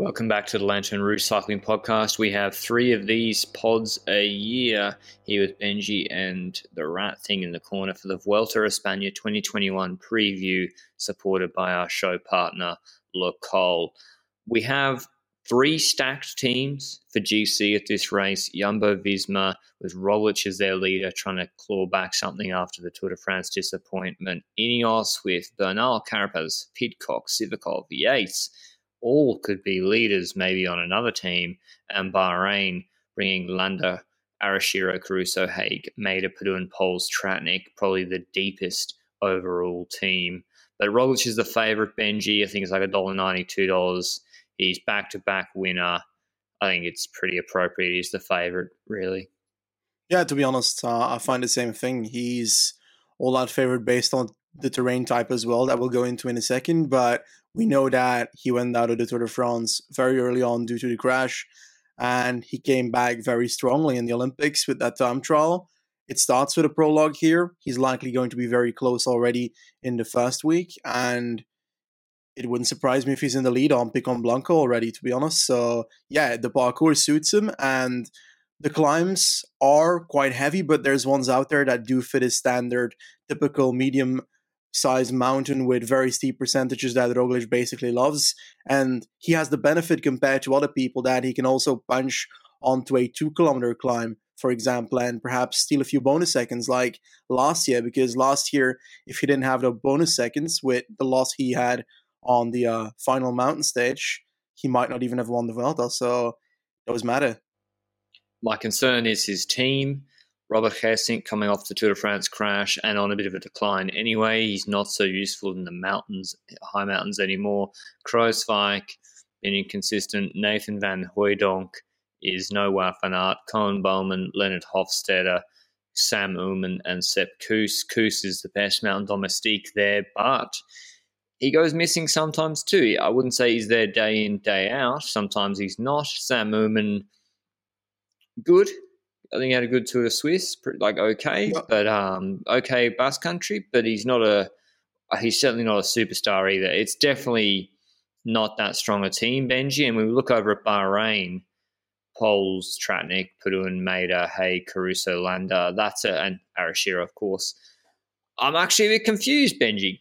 Welcome back to the Lanterne Rouge Cycling Podcast. We have three of these pods a year here with Benji and the Rat Thing in the corner for the Vuelta a España 2021 preview, supported by our show partner, Le Col. We have three stacked teams for GC at this race. Jumbo Visma with Roglic as their leader, trying to claw back something after the Tour de France disappointment. Ineos with Bernal, Carapaz, Pidcock, Sivakov, Yates all could be leaders maybe on another team, and Bahrain bringing Landa, Arashiro, Caruso, Haig, Mader, Padun, Poels, Tratnik, probably the deepest overall team. But Roglic is the favourite, Benji. I think it's like $1.90, $2. He's back to back winner. I think it's pretty appropriate. He's the favourite, really. Yeah, to be honest, uh, I find the same thing. He's all out favorite based on the terrain type as well that we'll go into in a second. But we know that he went out of the Tour de France very early on due to the crash, and he came back very strongly in the Olympics with that time trial. It starts with a prologue here. He's likely going to be very close already in the first week, and it wouldn't surprise me if he's in the lead on Picon Blanco already, to be honest. So, yeah, the parcours suits him, and the climbs are quite heavy, but there's ones out there that do fit his standard, typical medium sized mountain with very steep percentages that Roglic basically loves. And he has the benefit compared to other people that he can also punch onto a two kilometer climb, for example, and perhaps steal a few bonus seconds like last year. Because last year, if he didn't have the bonus seconds with the loss he had on the uh, final mountain stage, he might not even have won the Vuelta. So it does matter. My concern is his team. Robert Gesink coming off the Tour de France crash and on a bit of a decline anyway. He's not so useful in the mountains, high mountains anymore. Kruijswijk been inconsistent. Nathan Van Hooydonk is no van Aert. Koen Bouwman, Lennard Hofstede, Sam Oomen, and Sepp Kuss. Kuss is the best mountain domestique there, but he goes missing sometimes too. I wouldn't say he's there day in, day out. Sometimes he's not. Sam Oomen, good I think he had a good Tour de Suisse, like okay, but um, okay Basque Country, but he's not a he's certainly not a superstar either. It's definitely not that strong a team, Benji. And we look over at Bahrain, Poels, Tratnik, Padun, Mader, Hay, Caruso, Landa, that's a, and Arashiro, of course. I'm actually a bit confused, Benji.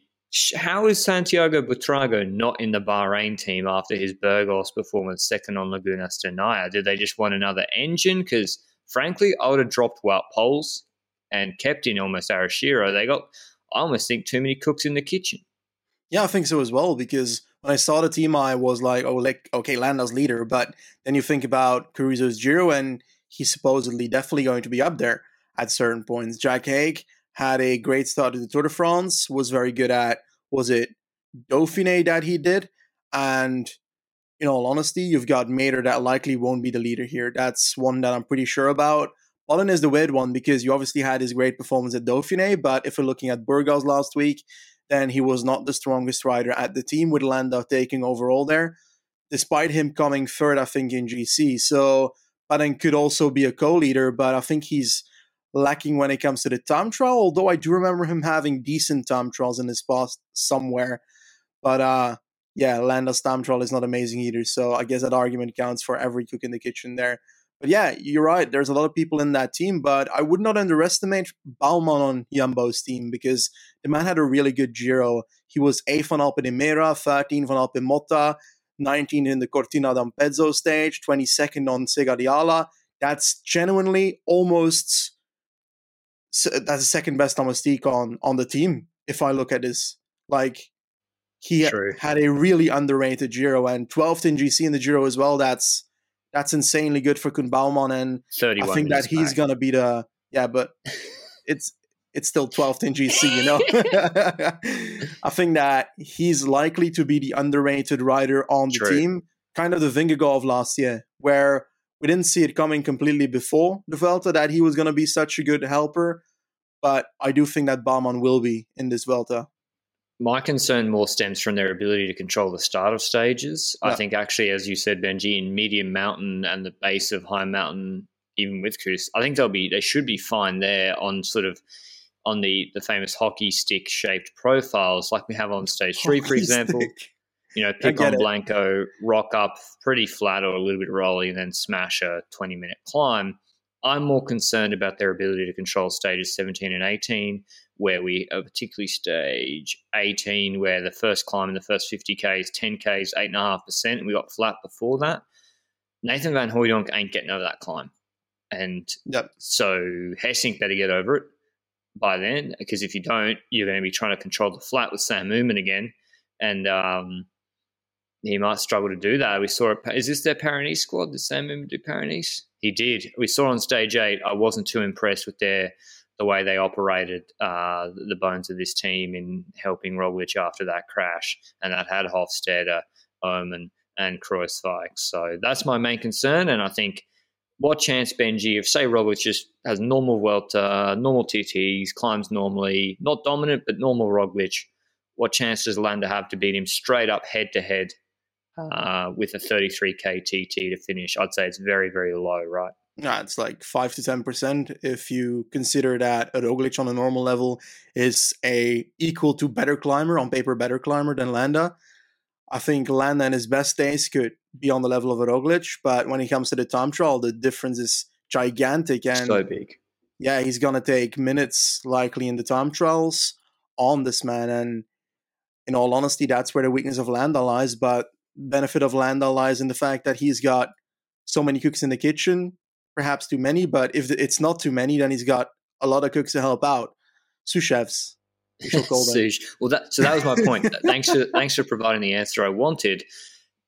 How is Santiago Buitrago not in the Bahrain team after his Burgos performance second on Lagunas de Neila? Did they just want another engine? Because frankly, I would have dropped Wout Poels and kept in almost Arashiro. They got, I almost think, too many cooks in the kitchen. Yeah, I think so as well. Because when I saw the team, I was like, oh, like okay, Landa's leader. But then you think about Caruso's Giro, and he's supposedly definitely going to be up there at certain points. Jack Haig had a great start to the Tour de France. Was very good at was it Dauphiné that he did, and in all honesty, you've got Mader that likely won't be the leader here. That's one that I'm pretty sure about. Mullen is the weird one because you obviously had his great performance at Dauphiné, but if we're looking at Burgos last week, then he was not the strongest rider at the team with Landa taking overall there, despite him coming third, I think, in GC. So Padun could also be a co-leader, but I think he's lacking when it comes to the time trial, although I do remember him having decent time trials in his past somewhere. But uh yeah, Landa's time is not amazing either. So I guess that argument counts for every cook in the kitchen there. But yeah, you're right. There's a lot of people in that team, but I would not underestimate Bouwman on Jumbo's team because the man had a really good Giro. He was 8th on Alpe 13th on Alpine 19 in the Cortina d'Ampezzo stage, 22nd on Sega di Ala. That's genuinely almost that's the second best domestique on on the team. If I look at this, like he True. had a really underrated Giro and 12th in GC in the Giro as well. That's that's insanely good for Koen Bouwman, and I think that he's back. gonna be the yeah, but it's it's still 12th in GC, you know. I think that he's likely to be the underrated rider on the True. team, kind of the Vingegaard of last year, where we didn't see it coming completely before the Vuelta that he was going to be such a good helper. But I do think that Bouwman will be in this Vuelta. My concern more stems from their ability to control the start of stages. I think actually, as you said, Benji, in medium mountain and the base of high mountain, even with Kuss, I think they'll be they should be fine there on sort of on the the famous hockey stick shaped profiles like we have on stage three, for example. stick. You know, pick on it. Blanco, rock up pretty flat or a little bit rolly, and then smash a 20 minute climb. I'm more concerned about their ability to control stages 17 and 18, where we, uh, particularly stage 18, where the first climb in the first 50K is 10K is 8.5%, and we got flat before that. Nathan Van Hooydonk ain't getting over that climb. And Yep. so Gesink better get over it by then, because if you don't, you're going to be trying to control the flat with Sam Oomen again. And um, he might struggle to do that. We saw it. Is this their Pyrenees squad? Did Sam Oomen do Pyrenees? He did. We saw on stage eight. I wasn't too impressed with their the way they operated uh, the bones of this team in helping Roglic after that crash, and that had Hofstede, Oomen, and Kruijswijk. So that's my main concern, and I think what chance Benji if say Roglic just has normal Vuelta, normal TTs, climbs normally, not dominant but normal Roglic. What chance does Landa have to beat him straight up head to head uh, with a 33k TT to finish? I'd say it's very very low, right? Yeah, it's like five to ten percent if you consider that a Roglic on a normal level is a equal to better climber on paper, better climber than Landa. I think Landa in his best days could be on the level of a Roglic, but when it comes to the time trial, the difference is gigantic. And so big. yeah, he's gonna take minutes likely in the time trials on this man. And in all honesty, that's where the weakness of Landa lies. But benefit of Landa lies in the fact that he's got so many cooks in the kitchen, perhaps too many. But if it's not too many, then he's got a lot of cooks to help out, sous chefs. we call them. Well, that so that was my point. thanks for thanks for providing the answer I wanted,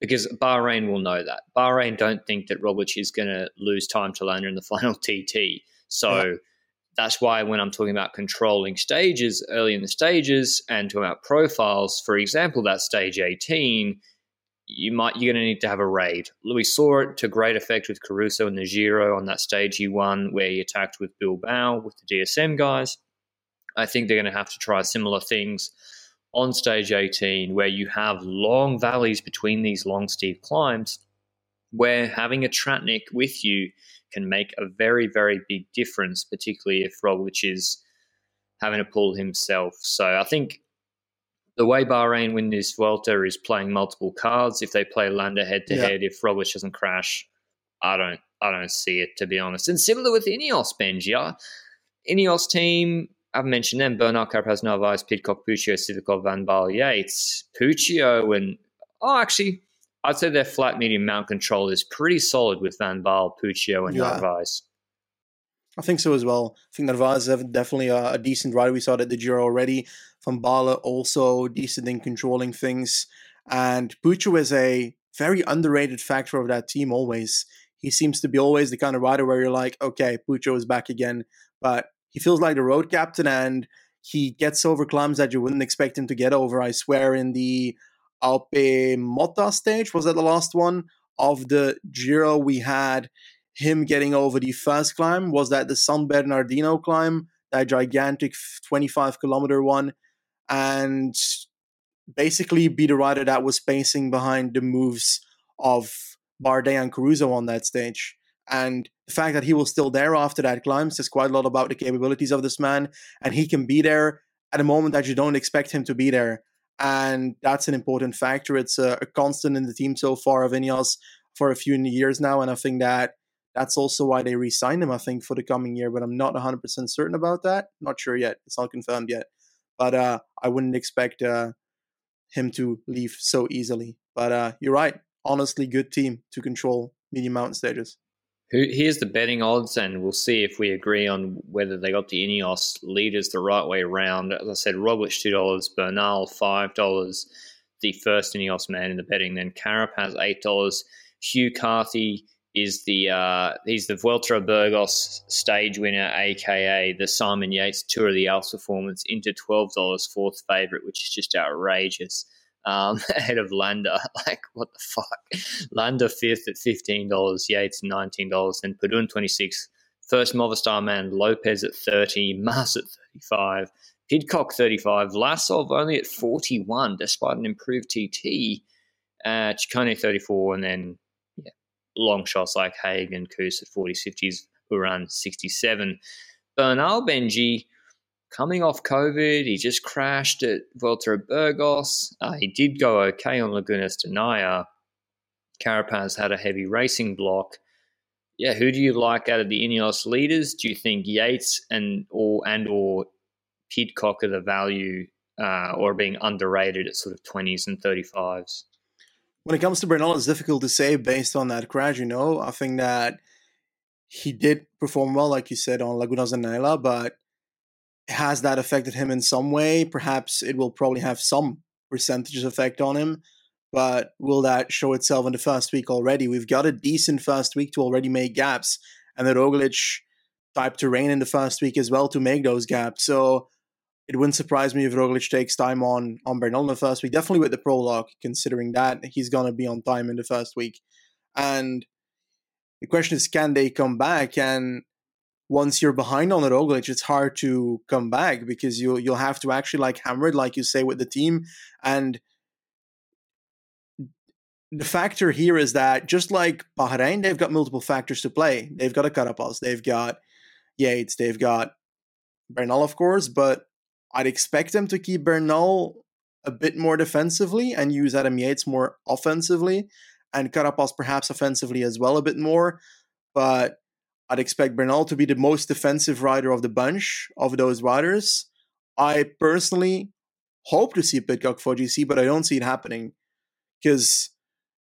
because Bahrain will know that Bahrain don't think that Roglic is going to lose time to Landa in the final TT. So Yeah. that's why when I'm talking about controlling stages early in the stages and talking about profiles, for example, that stage 18. You might you're going to need to have a raid. We saw it to great effect with Caruso and the Giro on that stage he won, where he attacked with Bilbao with the DSM guys. I think they're going to have to try similar things on stage 18, where you have long valleys between these long, steep climbs, where having a Tratnik with you can make a very, very big difference, particularly if Roglic is having to pull himself. So I think the way Bahrain win this Vuelta is playing multiple cards. If they play Landa head to head, if Roglic doesn't crash, I don't, I don't see it to be honest. And similar with Ineos, Benji. Ineos team, I've mentioned them: Bernal, Carapaz, Narvaez, Pidcock, Puccio, Sivakov, Van Baarle, Yates, Puccio, and oh, actually, I'd say their flat medium mount control is pretty solid with Van Baarle, Puccio, and Yeah. Narvaez. I think so as well. I think Narvaez is definitely a, a decent rider. We saw that at the Giro already. Van Baarle also decent in controlling things. And Puccio is a very underrated factor of that team always. He seems to be always the kind of rider where you're like, okay, Puccio is back again. But he feels like the road captain and he gets over climbs that you wouldn't expect him to get over. I swear in the Alpe Motta stage, was that the last one of the Giro we had him getting over the first climb was that the San Bernardino climb, that gigantic 25 kilometer one, and basically be the rider that was pacing behind the moves of Bardet and Caruso on that stage. And the fact that he was still there after that climb says quite a lot about the capabilities of this man, and he can be there at a moment that you don't expect him to be there. And that's an important factor. It's a, a constant in the team so far of Ineos for a few years now, and I think that that's also why they re-signed him. I think for the coming year, but I'm not 100 percent certain about that. Not sure yet. It's not confirmed yet. But uh, I wouldn't expect uh, him to leave so easily. But uh, you're right. Honestly, good team to control medium mountain stages. Here's the betting odds, and we'll see if we agree on whether they got the Ineos leaders the right way around. As I said, Roglic two dollars, Bernal five dollars, the first Ineos man in the betting. Then Carapaz eight dollars, Hugh Carthy is the uh, he's the Vuelta Burgos stage winner, aka the Simon Yates Tour of the Alps performance, into twelve dollars, fourth favorite, which is just outrageous. Um, ahead of Landa, like what the fuck? Landa fifth at fifteen dollars, Yates nineteen dollars, and Padun twenty six. First Movistar man, Lopez at thirty, Mas at thirty five, Pidcock thirty five, Vlasov only at forty one, despite an improved TT. Uh, Ciccone 34, and then long shots like Haig and Kuss at 40s, 50s who ran 67. Bernal Benji coming off COVID, he just crashed at Vuelta Burgos. Uh, he did go okay on Lagunas de Neila. Carapaz had a heavy racing block. Yeah, who do you like out of the Ineos leaders? Do you think Yates and or and or Pidcock are the value uh, or being underrated at sort of 20s and 35s? When it comes to Bernal, it's difficult to say based on that crash. You know, I think that he did perform well, like you said, on Lagunas de Neila, but has that affected him in some way? Perhaps it will probably have some percentages effect on him, but will that show itself in the first week already? We've got a decent first week to already make gaps, and the Roglic type terrain in the first week as well to make those gaps. So it wouldn't surprise me if Roglic takes time on on Bernal in the first week. Definitely with the prologue, considering that he's gonna be on time in the first week. And the question is, can they come back? And once you're behind on Roglic, it's hard to come back because you you'll have to actually like hammer it, like you say, with the team. And the factor here is that just like Bahrain, they've got multiple factors to play. They've got a Carapaz, they've got Yates, they've got Bernal, of course, but I'd expect them to keep Bernal a bit more defensively and use Adam Yates more offensively, and Carapaz perhaps offensively as well a bit more. But I'd expect Bernal to be the most defensive rider of the bunch of those riders. I personally hope to see Pidcock for GC, but I don't see it happening because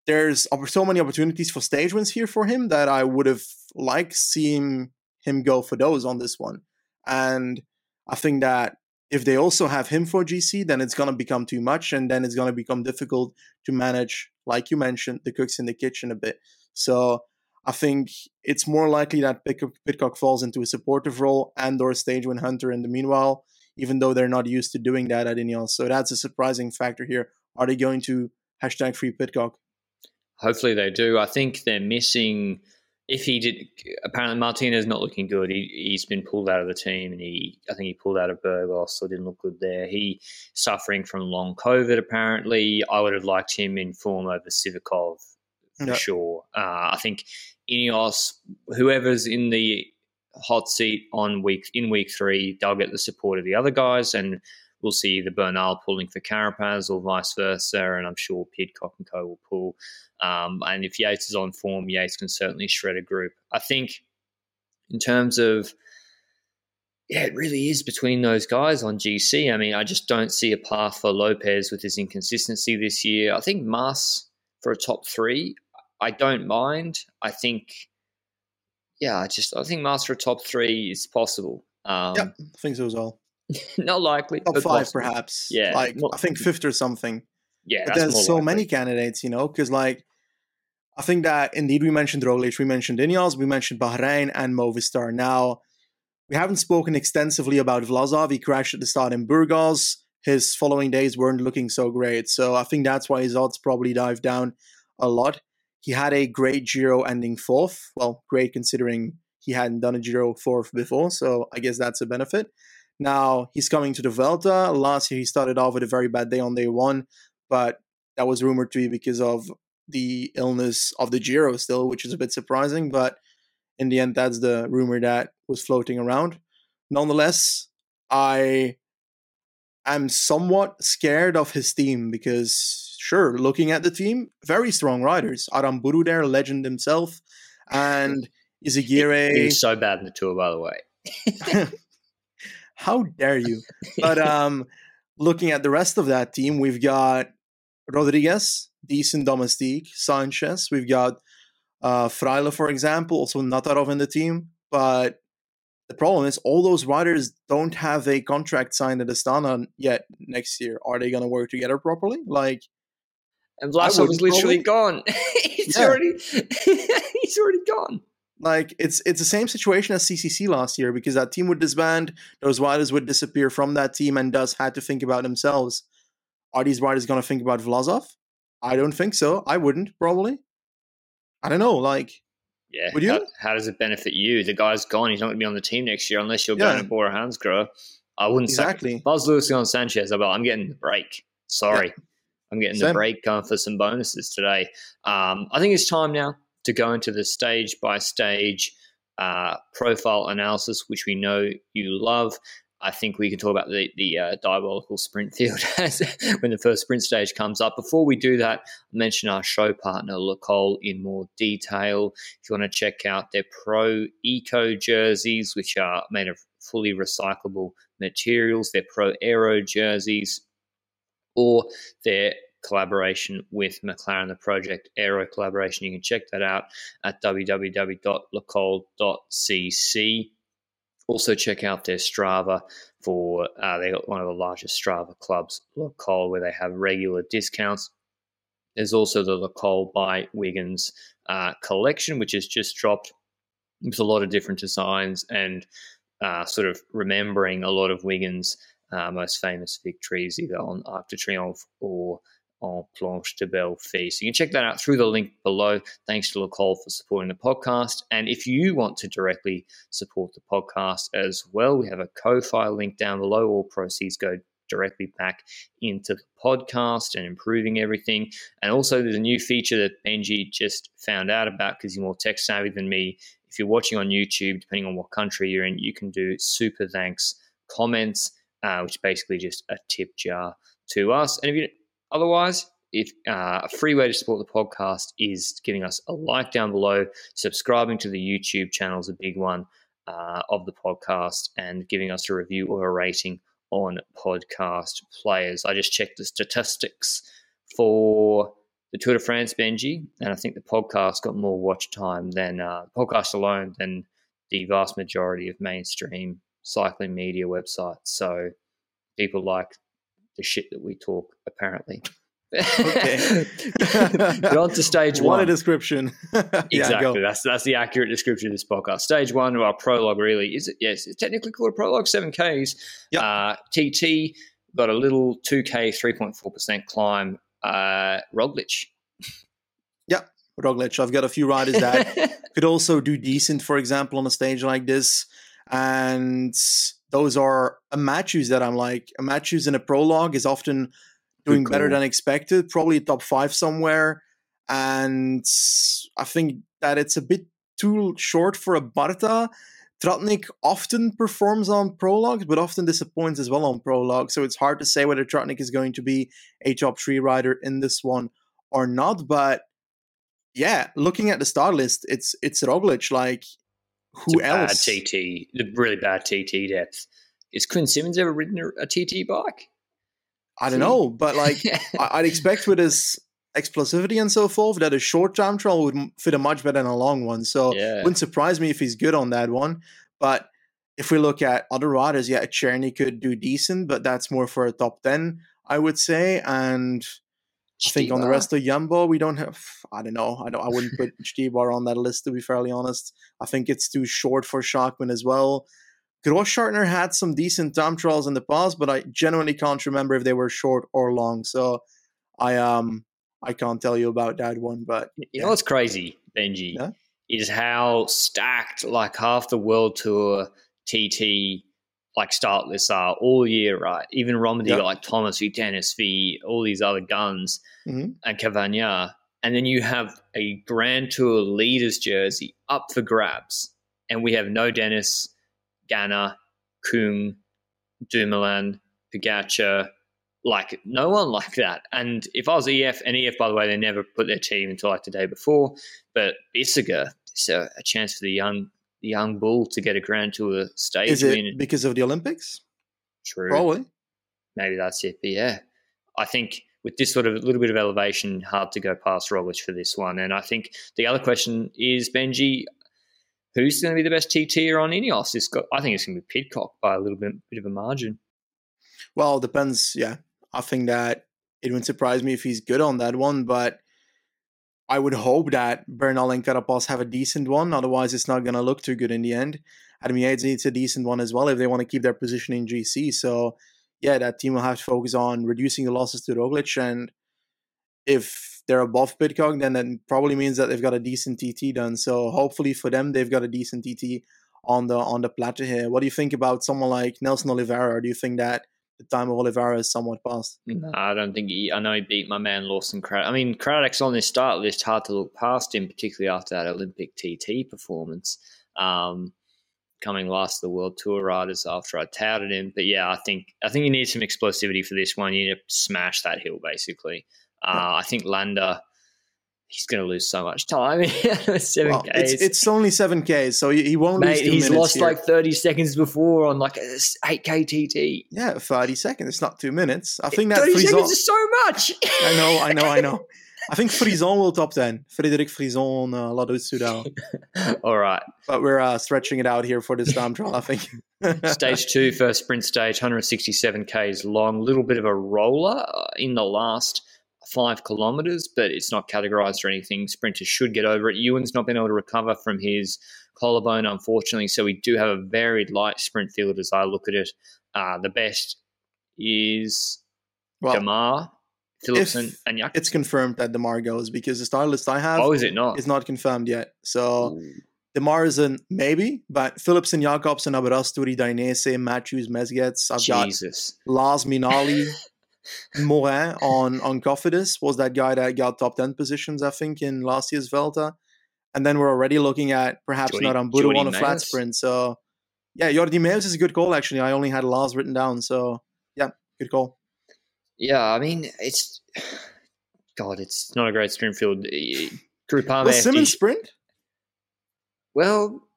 there's so many opportunities for stage wins here for him that I would have liked seeing him go for those on this one. And I think that if they also have him for GC, then it's going to become too much, and then it's going to become difficult to manage, like you mentioned, the cooks in the kitchen a bit. So I think it's more likely that Pidcock falls into a supportive role and or stage win hunter in the meanwhile, even though they're not used to doing that at Ineos. So that's a surprising factor here. Are they going to hashtag free Pidcock? Hopefully they do. I think they're missing – if he did, apparently Martinez not looking good. He he's been pulled out of the team, and he I think he pulled out of Burgos, so didn't look good there. He suffering from long COVID. Apparently, I would have liked him in form over Sivakov for yep. sure. Uh, I think Ineos, whoever's in the hot seat on week in week three, they'll get the support of the other guys, and we'll see the Bernal pulling for Carapaz or vice versa, and I'm sure Pidcock and Co will pull. Um, and if Yates is on form, Yates can certainly shred a group. I think in terms of yeah, it really is between those guys on GC. I mean, I just don't see a path for Lopez with his inconsistency this year. I think Mas for a top three, I don't mind. I think, yeah, I just I think Mas for a top three is possible. Um, yeah, I think so as well. not likely. Top five, possible. perhaps. Yeah, like I think fifth or something. Yeah, there's so likely. many candidates, you know, because like I think that indeed we mentioned Roglic, we mentioned Ineos, we mentioned Bahrain and Movistar. Now we haven't spoken extensively about Vlasov. He crashed at the start in Burgos. His following days weren't looking so great, so I think that's why his odds probably dived down a lot. He had a great Giro ending fourth. Well, great considering he hadn't done a Giro fourth before, so I guess that's a benefit. Now he's coming to the Vuelta. Last year he started off with a very bad day on day one, but that was rumored to be because of the illness of the Giro still, which is a bit surprising. But in the end, that's the rumor that was floating around. Nonetheless, I am somewhat scared of his team because, sure, looking at the team, very strong riders. Aranburu there, legend himself, and Izagirre. He's so bad in the tour, by the way. How dare you? But um, looking at the rest of that team, we've got Rodriguez, decent domestique, Sanchez. We've got uh, Fraile, for example, also Natarov in the team. But the problem is all those riders don't have a contract signed at Astana yet next year. Are they going to work together properly? Like, And Vlasov is literally probably. gone. he's yeah. already he's already gone. Like it's it's the same situation as CCC last year because that team would disband, those riders would disappear from that team, and does had to think about themselves. Are these riders going to think about Vlasov? I don't think so. I wouldn't probably. I don't know. Like, yeah, would you? How, how does it benefit you? The guy's gone. He's not going to be on the team next year unless you're yeah. going to Bora Hansgrohe. I wouldn't exactly. If I was Luis Leon Sanchez, I'd be like, I'm getting the break. Sorry. Yeah. I'm getting Same. the break going for some bonuses today. Um, I think it's time now to go into the stage by stage uh, profile analysis, which we know you love. I think we can talk about the, the uh, diabolical sprint field when the first sprint stage comes up. Before we do that, I'll mention our show partner, Le Col, in more detail. If you want to check out their Pro Eco jerseys, which are made of fully recyclable materials, their Pro Aero jerseys, or their collaboration with McLaren, the Project Aero collaboration. You can check that out at www.lecol.cc. Also, check out their Strava for uh, they got one of the largest Strava clubs, Le Col, where they have regular discounts. There's also the Le Col by Wiggins uh, collection, which has just dropped with a lot of different designs and uh, sort of remembering a lot of Wiggins' uh, most famous victories, either on Arc de Triomphe or on Planche de Belfi. So you can check that out through the link below. Thanks to Le Col for supporting the podcast. And if you want to directly support the podcast as well, we have a Ko-Fi link down below. All proceeds go directly back into the podcast and improving everything. And also, there's a new feature that Benji just found out about because you're more tech savvy than me. If you're watching on YouTube, depending on what country you're in, you can do super thanks comments, uh, which basically just a tip jar to us. And if you Otherwise, if uh, a free way to support the podcast is giving us a like down below, subscribing to the YouTube channel is a big one uh, of the podcast, and giving us a review or a rating on podcast players. I just checked the statistics for the Tour de France, Benji, and I think the podcast got more watch time than uh, podcast alone than the vast majority of mainstream cycling media websites. So people like the shit that we talk, apparently. Okay. Get on to stage one. What a description. exactly. That's that's the accurate description of this podcast. Stage one our prologue, really. Is it? Yes, it's technically called a prologue, 7Ks. Yep. Uh, TT got a little 2K, 3.4% climb. Uh, Roglic. Yep. Roglic. I've got a few riders that could also do decent, for example, on a stage like this. And those are a Matthews that I'm like a Matthews in a prologue is often doing better than expected, probably top five somewhere. And I think that it's a bit too short for a Barta. Tratnik often performs on prologues, but often disappoints as well on prologue. So it's hard to say whether Tratnik is going to be a top three rider in this one or not. But yeah, looking at the start list, it's it's Roglic. Like who else? TT, the really bad TT depth. Is Quinn Simmons ever ridden a, a TT bike? I don't know, but like I'd expect with his explosivity and so forth that a short time trial would fit him much better than a long one. So yeah. wouldn't surprise me if he's good on that one. But if we look at other riders, yeah, Czerny could do decent, but that's more for a top ten, I would say. And I think on the rest of Jumbo, we don't have. I don't know. I don't. I wouldn't put Stybar on that list to be fairly honest. I think it's too short for Schachmann as well. Grossschartner had some decent time trials in the past, but I genuinely can't remember if they were short or long. So I um I can't tell you about that one. But you yeah. know what's crazy, Benji, yeah? is how stacked like half the world tour TT like start lists are all year, right? Even Romandy yep. like Thomas v all these other guns mm-hmm. and Cavagna. And then you have a Grand Tour leaders jersey up for grabs. And we have no Dennis, Ganna, Kung, Dumoulin, Pogacar, like no one like that. And if I was EF, and EF, by the way, they never put their team until like the day before, but Bissegger, it's a, a chance for the young young bull to get a Grand Tour stage Is it win. because of the Olympics? True. Probably. Maybe that's it. But yeah, I think with this sort of a little bit of elevation, hard to go past Roglic for this one. And I think the other question is Benji, who's going to be the best TT on Ineos? It's got, I think it's going to be Pidcock by a little bit, bit of a margin. Well, it depends. Yeah, I think that it wouldn't surprise me if he's good on that one, but I would hope that Bernal and Carapaz have a decent one. Otherwise, it's not going to look too good in the end. Adam Yates needs a decent one as well if they want to keep their position in GC. So, yeah, that team will have to focus on reducing the losses to Roglic. And if they're above Pidcock, then that probably means that they've got a decent TT done. So, hopefully for them, they've got a decent TT on the on the plateau here. What do you think about someone like Nelson Oliveira? Do you think that the time of Oliveira is somewhat past. No, I don't think he. I know he beat my man Lawson Craddock. I mean, Craddock's on this start list. Hard to look past him, particularly after that Olympic TT performance. Um, coming last of the World Tour riders after I touted him, but yeah, I think I think you need some explosivity for this one. You need to smash that hill, basically. Uh, yeah. I think Landa he's going to lose so much time. seven well, Ks. It's, it's, only seven Ks, so he won't Mate, lose. he's lost here. like thirty seconds before on like eight K TT. Yeah, thirty seconds. It's not two minutes. I think that thirty Frison, seconds is so much. I know, I know, I know. I think Frison will top ten. Frederic Frison, uh, Lotto Soudal. All right, but we're uh, stretching it out here for this time trial. I think. stage two, first sprint stage, 167 k's long. Little bit of a roller uh, in the last five kilometers, but it's not categorized or anything. Sprinters should get over it. Ewan's not been able to recover from his collarbone, unfortunately, so we do have a very light sprint field as I look at it. Uh, the best is well, Démare, Philipsen, and Yak. It's confirmed that Démare goes because the start list I have oh, is it not? It's not confirmed yet. So Ooh. Démare is a maybe, but Philipsen, Jakobsen, Aberasturi, Dainese, Matthews, Mezgec. I've Jesus. got Lars Minali. Morin on on Cofidis was that guy that got top ten positions, I think, in last year's Vuelta. And then we're already looking at perhaps Jordi, not on Budo on a flat sprint. So yeah, Jordi Meeus is a good call actually. I only had Lars written down, so yeah, good call. Yeah, I mean it's God, it's not a great sprint field. Groupama. Will Simmons sprint? Well,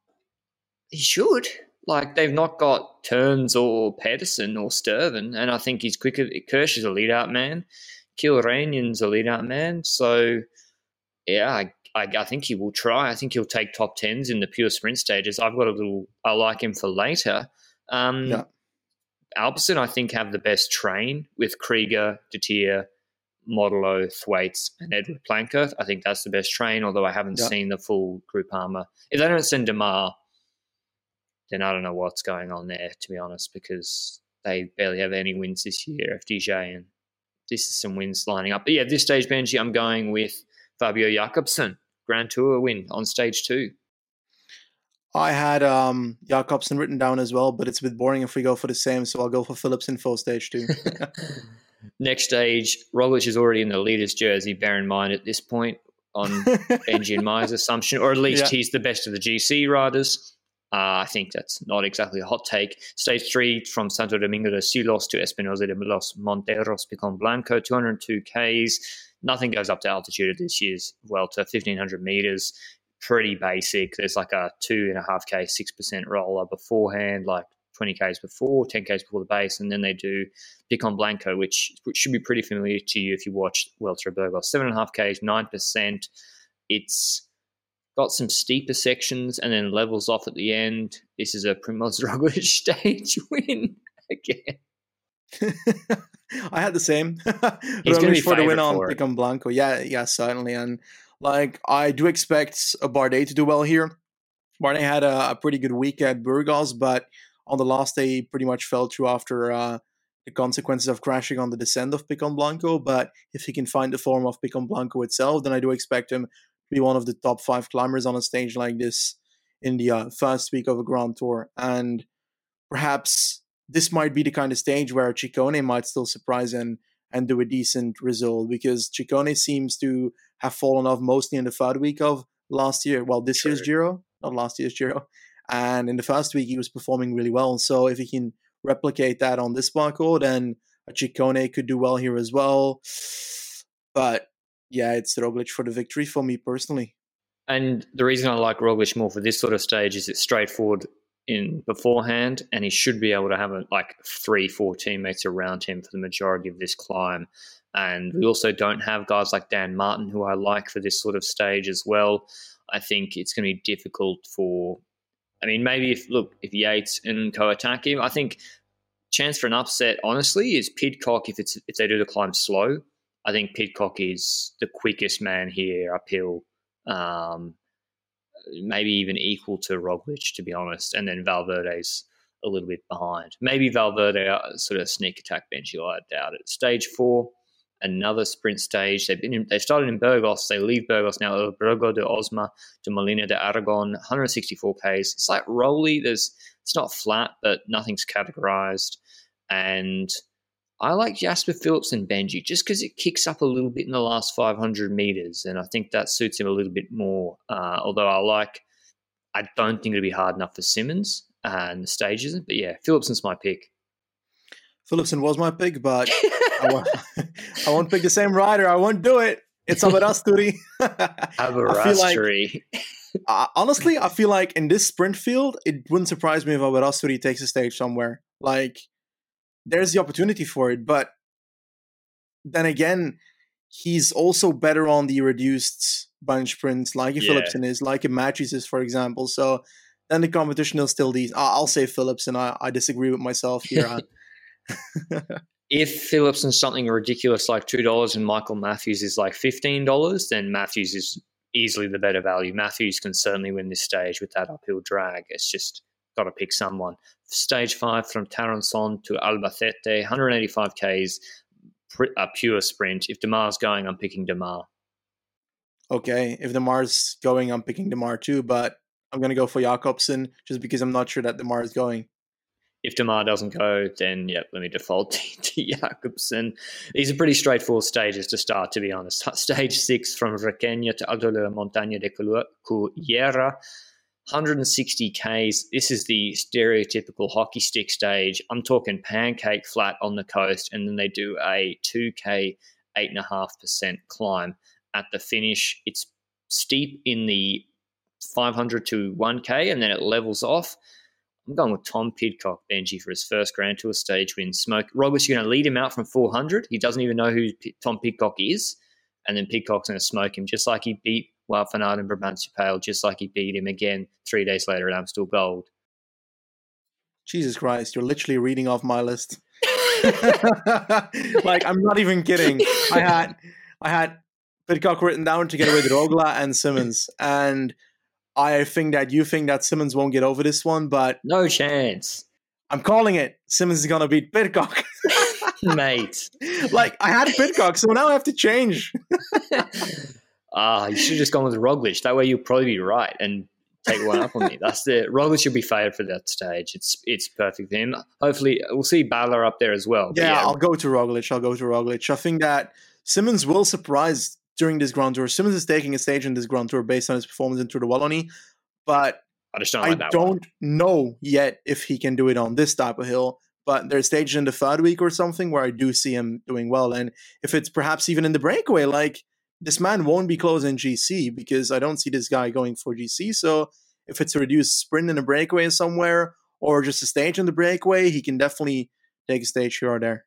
he should. Like they've not got Turns or Pedersen or Stuyven, and I think he's quicker. Kirsch is a lead out man. Kilrainen's a lead out man. So yeah, I, I, I, think he will try. I think he'll take top tens in the pure sprint stages. I've got a little. I like him for later. Um, yeah. I think, have the best train with Krieger, Detia, Modolo, Thwaites, and Edward Planckaert. I think that's the best train, although I haven't yeah. seen the full Groupama. If they don't send Démare, then I don't know what's going on there, to be honest, because they barely have any wins this year, FDJ, and this is some wins lining up. But yeah, this stage, Benji, I'm going with Fabio Jakobsen, Grand Tour win on stage two. I had um, Jakobsen written down as well, but it's a bit boring if we go for the same, so I'll go for Philipsen for stage two. Next stage, Roglic is already in the leader's jersey, bear in mind at this point on Benji and my assumption, or at least yeah. he's the best of the GC riders. Uh, I think that's not exactly a hot take. Stage three from Santo Domingo de Silos to Espinosa de los Monteros Picon Blanco, 202 Ks. Nothing goes up to altitude at this year's Vuelta, 1500 meters. Pretty basic. There's like a two and a half K, 6% roller beforehand, like 20 Ks before, 10 Ks before the base, and then they do Picon Blanco, which, which should be pretty familiar to you if you watch Vuelta Burgos. 7.5 Ks, 9%. It's got some steeper sections and then levels off at the end. This is a Primoz Roglic stage win again. I had the same. He's going to be for the win on Picon Blanco. Yeah, yeah, certainly. And like, I do expect a Bardet to do well here. Bardet had a, a, pretty good week at Burgos, but on the last day, he pretty much fell through after uh, the consequences of crashing on the descent of Picon Blanco. But if he can find the form of Picon Blanco itself, then I do expect him be one of the top five climbers on a stage like this in the uh, first week of a Grand Tour. And perhaps this might be the kind of stage where Ciccone might still surprise and, and do a decent result because Ciccone seems to have fallen off mostly in the third week of last year. Well, this sure. year's Giro, not last year's Giro. And in the first week, he was performing really well. So if he can replicate that on this parcours, then Ciccone could do well here as well. But yeah, it's Roglic for the victory for me personally. And the reason I like Roglic more for this sort of stage is it's straightforward in beforehand, and he should be able to have a, like three, four teammates around him for the majority of this climb. And we also don't have guys like Dan Martin, who I like for this sort of stage as well. I think it's going to be difficult for. I mean, maybe if look if Yates and Co attack him, I think chance for an upset honestly is Pidcock if it's if they do the climb slow I think Pidcock is the quickest man here uphill. Um, maybe even equal to Roglic, to be honest. And then Valverde's a little bit behind. Maybe Valverde uh, sort of sneak attack Benji. I doubt it. Stage four, another sprint stage. They've been in, they started in Burgos. They leave Burgos now. El Burgo de Osma to Molina de Aragon, 164 k's. It's like rolly. There's it's not flat, but nothing's categorized. And I like Jasper Philipsen Benji just because it kicks up a little bit in the last 500 meters, and I think that suits him a little bit more. Uh, although I like, I don't think it'll be hard enough for Simmons and the stages, but yeah, Philipsen's my pick. Philipsen was my pick, but I, won't, I won't pick the same rider. I won't do it. It's Aberasturi. Aberasturi. like, uh, honestly, I feel like in this sprint field, it wouldn't surprise me if Aberasturi takes a stage somewhere. Like there's the opportunity for it. But then again, he's also better on the reduced bunch sprints, like a yeah. Philipsen is, like a Matthews is, for example. So then the competition is still these. I'll say Philipsen. I, I disagree with myself here. if Philipsen's something ridiculous like two dollars and Michael Matthews is like fifteen dollars, then Matthews is easily the better value. Matthews can certainly win this stage with that uphill drag. It's just got to pick someone. Stage five from Tarancón to Albacete, 185 Ks, a pure sprint. If Démare's going, I'm picking Démare. Okay, if Démare's going, I'm picking Démare too, but I'm going to go for Jakobsen just because I'm not sure that Démare is going. If Démare doesn't go, then yep, let me default to Jakobsen. These are pretty straightforward stages to start, to be honest. Stage six from Requena to Alto de la Montaña de Cullera, 160 Ks. This is the stereotypical hockey stick stage. I'm talking pancake flat on the coast, and then they do a 2K, 8.5% climb. At the finish, it's steep in the 500 to 1K, and then it levels off. I'm going with Tom Pidcock, Benji, for his first Grand Tour stage win. Smoke Roglic, you're going to lead him out from 400. He doesn't even know who P- Tom Pidcock is, and then Pidcock's going to smoke him, just like he beat Wout van Aert and Brabantse Pijl, just like he beat him again three days later at Amstel Gold. Jesus Christ, you're literally reading off my list. like I'm not even kidding. I had I had Pidcock written down together with Rogla and Simmons, and I think that you think that Simmons won't get over this one, but no chance. I'm calling it. Simmons is gonna beat Pidcock. Mate. like I had Pidcock, so now I have to change. Ah, you should have just gone with Roglic. That way you'll probably be right and take one up on me. That's the Roglic should be favored for that stage. It's it's perfect for him. Hopefully, we'll see Badler up there as well. Yeah, yeah, I'll go to Roglic. I'll go to Roglic. I think that Simmons will surprise during this Grand Tour. Simmons is taking a stage in this Grand Tour based on his performance in Tour de Wallonie, but I, don't, I don't know yet if he can do it on this type of hill. But there's stages in the third week or something where I do see him doing well, and if it's perhaps even in the breakaway, like this man won't be closing GC because I don't see this guy going for GC. So if it's a reduced sprint in a breakaway somewhere or just a stage in the breakaway, he can definitely take a stage here or there.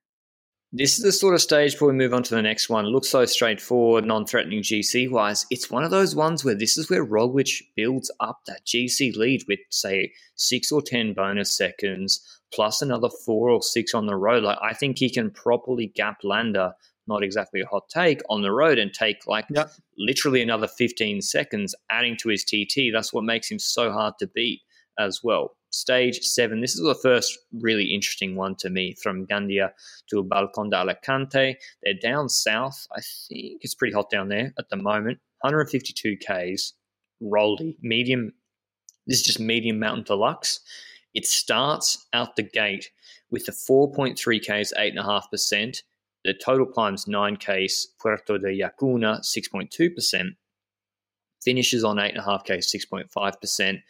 This is the sort of stage before we move on to the next one. It looks so straightforward, non-threatening GC wise. It's one of those ones where this is where Roglic builds up that GC lead with, say, six or ten bonus seconds, plus another four or six on the road. Like I think he can properly gap Landa not exactly a hot take on the road and take like yep. literally another 15 seconds adding to his TT. That's what makes him so hard to beat as well. Stage seven, this is the first really interesting one to me from Gandia to Balcon de Alicante. They're down south. I think it's pretty hot down there at the moment. 152 Ks, rolly, medium. This is just medium mountain deluxe. It starts out the gate with the 4.3 Ks, 8.5%. The total climbs 9K, Puerto de Yacuna 6.2%, finishes on 8.5K, 6.5%.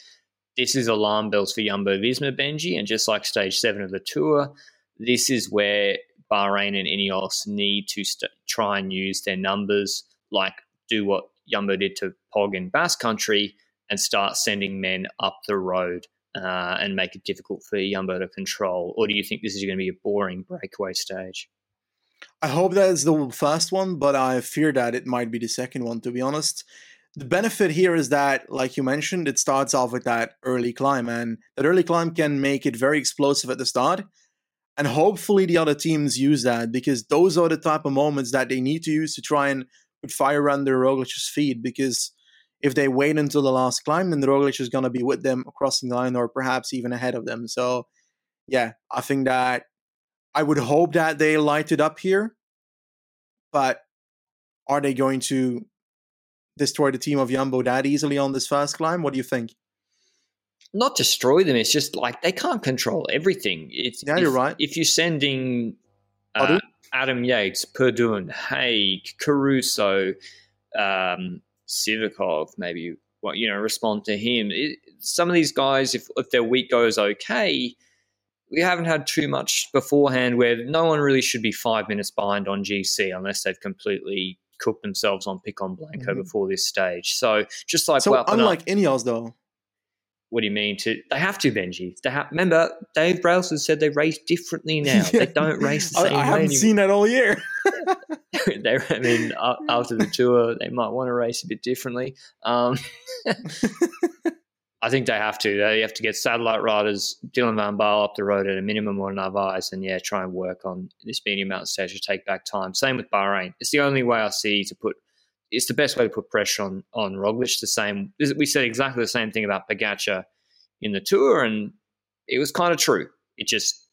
This is alarm bells for Jumbo Visma Benji, and just like stage seven of the tour, this is where Bahrain and Ineos need to st- try and use their numbers, like do what Jumbo did to Pog in Basque Country, and start sending men up the road uh, and make it difficult for Jumbo to control? Or do you think this is going to be a boring breakaway stage? I hope that is the first one, but I fear that it might be the second one, to be honest. The benefit here is that, like you mentioned, it starts off with that early climb, and that early climb can make it very explosive at the start. And hopefully the other teams use that because those are the type of moments that they need to use to try and put fire under Roglic's feet. Because if they wait until the last climb, then the Roglic is going to be with them crossing the line or perhaps even ahead of them. So, yeah, I think that I would hope that they light it up here. But are they going to destroy the team of Jumbo that easily on this first climb? What do you think? Not destroy them. It's just like they can't control everything. It's, yeah, if, you're right. If you're sending uh, Adam Yates, Padun, Haig, Caruso, um, Sivakov, maybe what you know, respond to him. It, some of these guys, if if their week goes okay, we haven't had too much beforehand where no one really should be five minutes behind on GC unless they've completely cooked themselves on Picon Blanco mm-hmm. before this stage. So just like so, unlike up, Ineos though. What do you mean? To they have to Benji? They. Remember, Dave Brailsford said they race differently now. yeah. They don't race the same I, I haven't anymore. seen that all year. they, I mean, after the tour, they might want to race a bit differently. Um, I think they have to. They have to get satellite riders, Dylan Van Baarle up the road at a minimum or Narvaez, and yeah, try and work on this medium mountain stage to take back time. Same with Bahrain. It's the only way I see to put. It's the best way to put pressure on on Roglic. The same. We said exactly the same thing about Pogacar in the tour, and it was kind of true. It just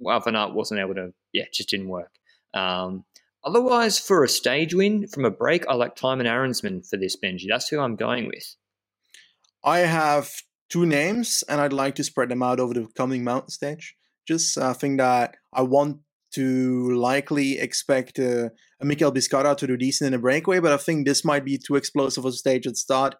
Van wasn't able to. Yeah, just didn't work. Um, otherwise, for a stage win from a break, I like Thymen Arensman for this Benji. That's who I'm going with. I have two names, and I'd like to spread them out over the coming mountain stage. Just I uh, think that I want to likely expect uh, a Mikel Bizkarra to do decent in a breakaway, but I think this might be too explosive a stage at start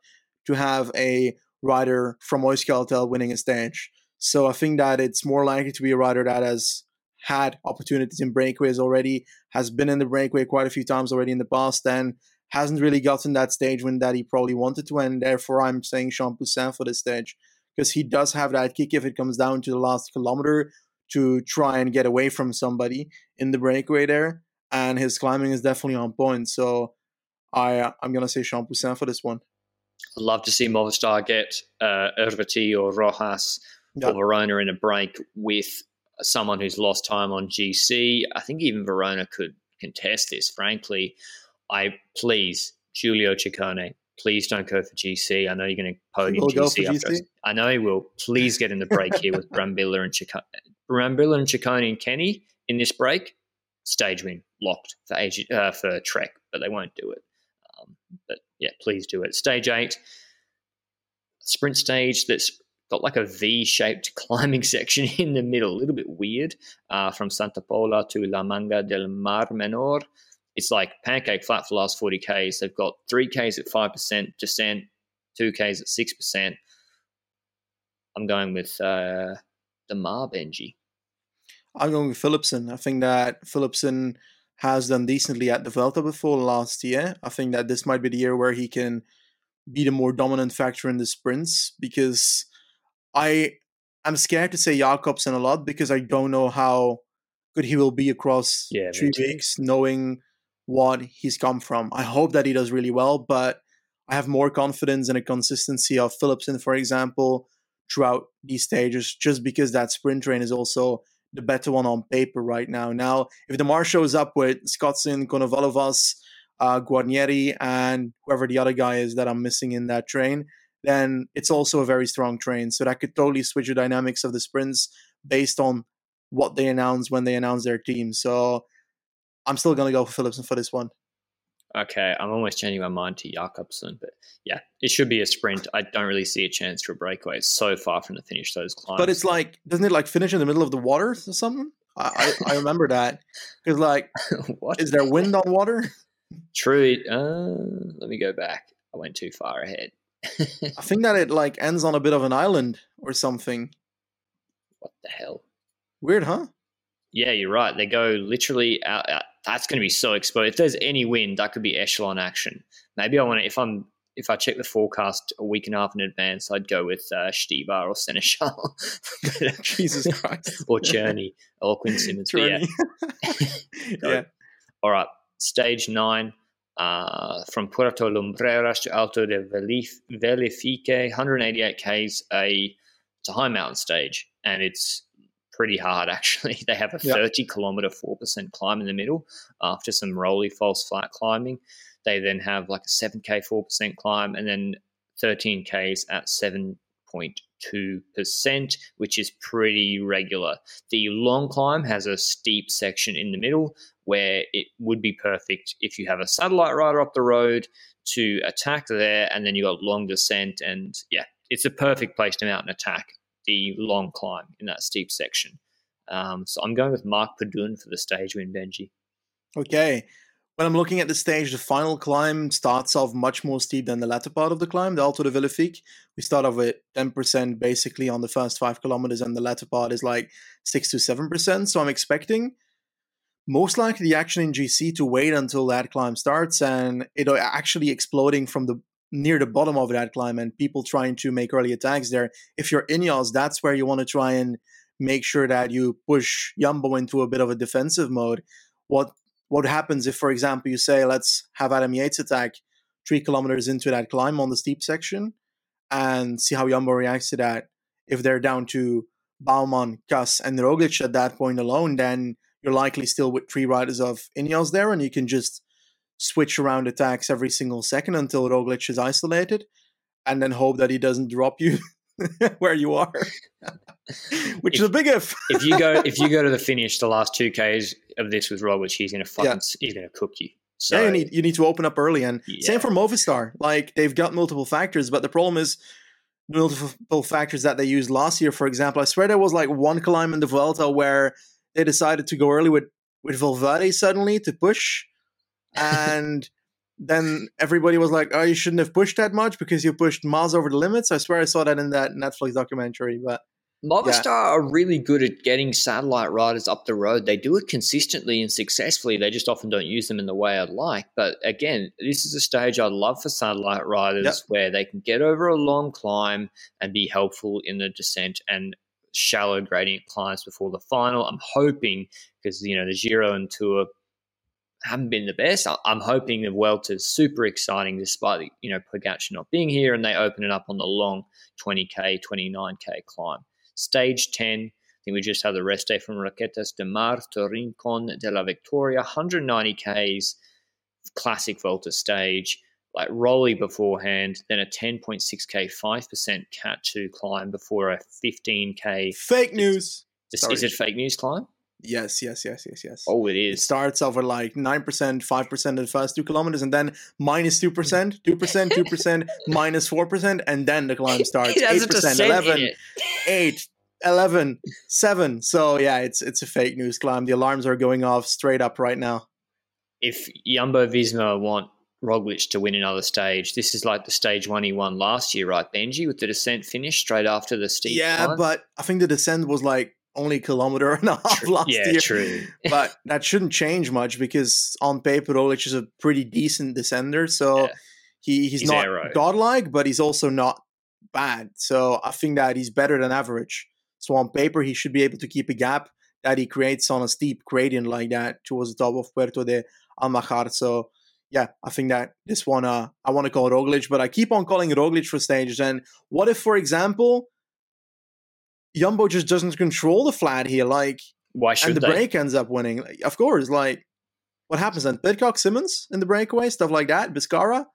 to have a rider from Euskaltel winning a stage. So I think that it's more likely to be a rider that has had opportunities in breakaways already, has been in the breakaway quite a few times already in the past, and hasn't really gotten that stage win that he probably wanted to, and therefore I'm saying Champoussin for this stage because he does have that kick if it comes down to the last kilometer to try and get away from somebody in the breakaway there, and his climbing is definitely on point. So I I'm gonna say Champoussin for this one. I'd love to see Movistar get uh, Erviti or Rojas or Verona in a break with someone who's lost time on GC. I think even Verona could contest this, frankly. I please, Giulio Ciccone, please don't go for GC. I know you're going to podium GC after. GC? I know he will. Please get in the break here with Brambilla and Ciccone. Brambilla and Ciccone and Kenny in this break. Stage win locked for AG, uh, for Trek, but they won't do it. Um, but yeah, please do it. Stage eight, sprint stage that's got like a V-shaped climbing section in the middle, a little bit weird, uh, from Santa Pola to La Manga del Mar Menor it's like pancake flat for the last 40 Ks. They've got 3Ks at 5% descent, 2Ks at 6%. I'm going with uh, Démare Benji. I'm going with Philipsen. I think that Philipsen has done decently at the Vuelta before last year. I think that this might be the year where he can be the more dominant factor in the sprints because I I'm scared to say Jakobsen a lot because I don't know how good he will be across yeah, three weeks, knowing what he's come from. I hope that he does really well, but I have more confidence in the consistency of Philipsen, for example, throughout these stages, just because that sprint train is also the better one on paper right now. Now, if Démare shows up with Scotson, Konovalovas, uh, Guarnieri, and whoever the other guy is that I'm missing in that train, then it's also a very strong train. So that could totally switch the dynamics of the sprints based on what they announce when they announce their team. So I'm still going to go for Philipsen for this one. Okay, I'm almost changing my mind to Jakobsen, but yeah, it should be a sprint. I don't really see a chance for a breakaway. It's so far from the finish those climbs. But it's like, doesn't it like finish in the middle of the water or something? I, I, I remember that because like, what is there wind on water? True. Uh, let me go back. I went too far ahead. I think that it like ends on a bit of an island or something. What the hell? Weird, huh? Yeah, you're right. They go literally out, out that's going to be so exposed. If there's any wind, that could be echelon action. Maybe I want to, if I'm, if I check the forecast a week and a half in advance, I'd go with uh, Stybar or Sénéchal. Jesus Christ. or Czerny or Quinn Simmons. Yeah. yeah. All right. Stage nine. Uh, from Puerto Lumbreras to Alto de Velefique, 188 k's. A it's a high mountain stage, and it's pretty hard actually. They have a 30 kilometer 4% climb in the middle after some rolly false flat climbing. They then have like a 7k 4% climb and then 13ks at 7.2%, which is pretty regular. The long climb has a steep section in the middle where it would be perfect if you have a satellite rider up the road to attack there and then you got long descent and yeah, it's a perfect place to mount an attack the long climb in that steep section. Um, so I'm going with Mark Padun for the stage win, Benji. Okay. When I'm looking at the stage, the final climb starts off much more steep than the latter part of the climb, the Alto de Velefique. We start off with 10% basically on the first five kilometers, and the latter part is like 6 to 7%. So I'm expecting most likely the action in GC to wait until that climb starts and it actually exploding from the near the bottom of that climb and people trying to make early attacks there. If you're Ineos, that's where you want to try and make sure that you push Jumbo into a bit of a defensive mode. What what happens if, for example, you say, let's have Adam Yates attack three kilometers into that climb on the steep section and see how Jumbo reacts to that. If they're down to Bouwman, Kuss, and Roglic at that point alone, then you're likely still with three riders of Ineos there, and you can just switch around attacks every single second until Roglic is isolated, and then hope that he doesn't drop you where you are, which if, is a big if. if you go if you go to the finish, the last two k's of this with Roglic, he's gonna fucking yeah. he's gonna cook you. So yeah, you need you need to open up early, and yeah. same for Movistar. Like they've got multiple factors, but the problem is multiple factors that they used last year. For example, I swear there was like one climb in the Vuelta where they decided to go early with with Valverde suddenly to push, and then everybody was like, "Oh, you shouldn't have pushed that much because you pushed miles over the limits." I swear I saw that in that Netflix documentary, but. Movistar yeah. are really good at getting satellite riders up the road. They do it consistently and successfully. They just often don't use them in the way I'd like. But again, this is a stage I'd love for satellite riders yep. where they can get over a long climb and be helpful in the descent and shallow gradient climbs before the final. I'm hoping because you know the Giro and Tour haven't been the best. I'm hoping the Vuelta is super exciting despite you know Pogacar not being here, and they open it up on the long 20k, 29k climb. Stage 10. I think we just had the rest day from Roquetas de Mar to Rincon de la Victoria, 190 k's, classic Vuelta stage like Rolly beforehand, then a 10.6k 5% cat 2 climb before a 15k fake news. Is, is, it fake news climb? Yes, yes, yes, yes, yes. Oh, it is. It starts over like 9%, 5% in the first two kilometers, and then minus 2%, 2%, 2%, minus 4%, and then the climb starts. 8%, 11, 8, 11, 7. So, yeah, it's it's a fake news climb. The alarms are going off straight up right now. If Jumbo Visma want Roglic to win another stage. This is like the stage one he won last year, right, Benji, with the descent finish straight after the steep. Yeah, climb? but I think the descent was like only a kilometer and a half true. last yeah, year. true. but that shouldn't change much because on paper, Roglic is a pretty decent descender. So yeah. he, he's, he's not aero. godlike, but he's also not bad. So I think that he's better than average. So on paper, he should be able to keep a gap that he creates on a steep gradient like that towards the top of Puerto de Almáchar. So yeah, I think that this one, uh, I want to call Roglic, but I keep on calling Roglic for stages. And what if, for example, Jumbo just doesn't control the flat here? Like, why should and the they? break ends up winning? Like, of course, like, what happens then? Pidcock, Simmons in the breakaway, stuff like that. Bizkarra.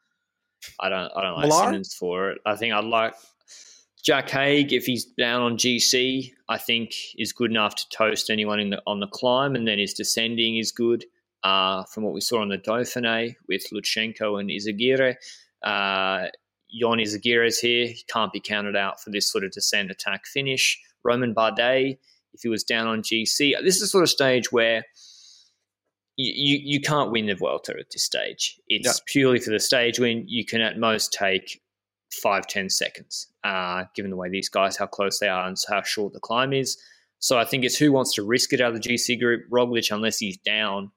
I don't, I don't like Millar? Simmons for it. I think I'd like Jack Haig if he's down on GC. I think is good enough to toast anyone in the on the climb, and then his descending is good uh, from what we saw on the Dauphiné with Lutsenko and Izagirre. Uh, Izagirre is here. He can't be counted out for this sort of descent attack finish. Romain Bardet, if he was down on GC, this is the sort of stage where you, you, you can't win the Vuelta at this stage. It's purely for the stage win. You can at most take five, ten seconds, uh, given the way these guys, how close they are and how short the climb is. So I think it's who wants to risk it out of the GC group. Roglic, unless he's down,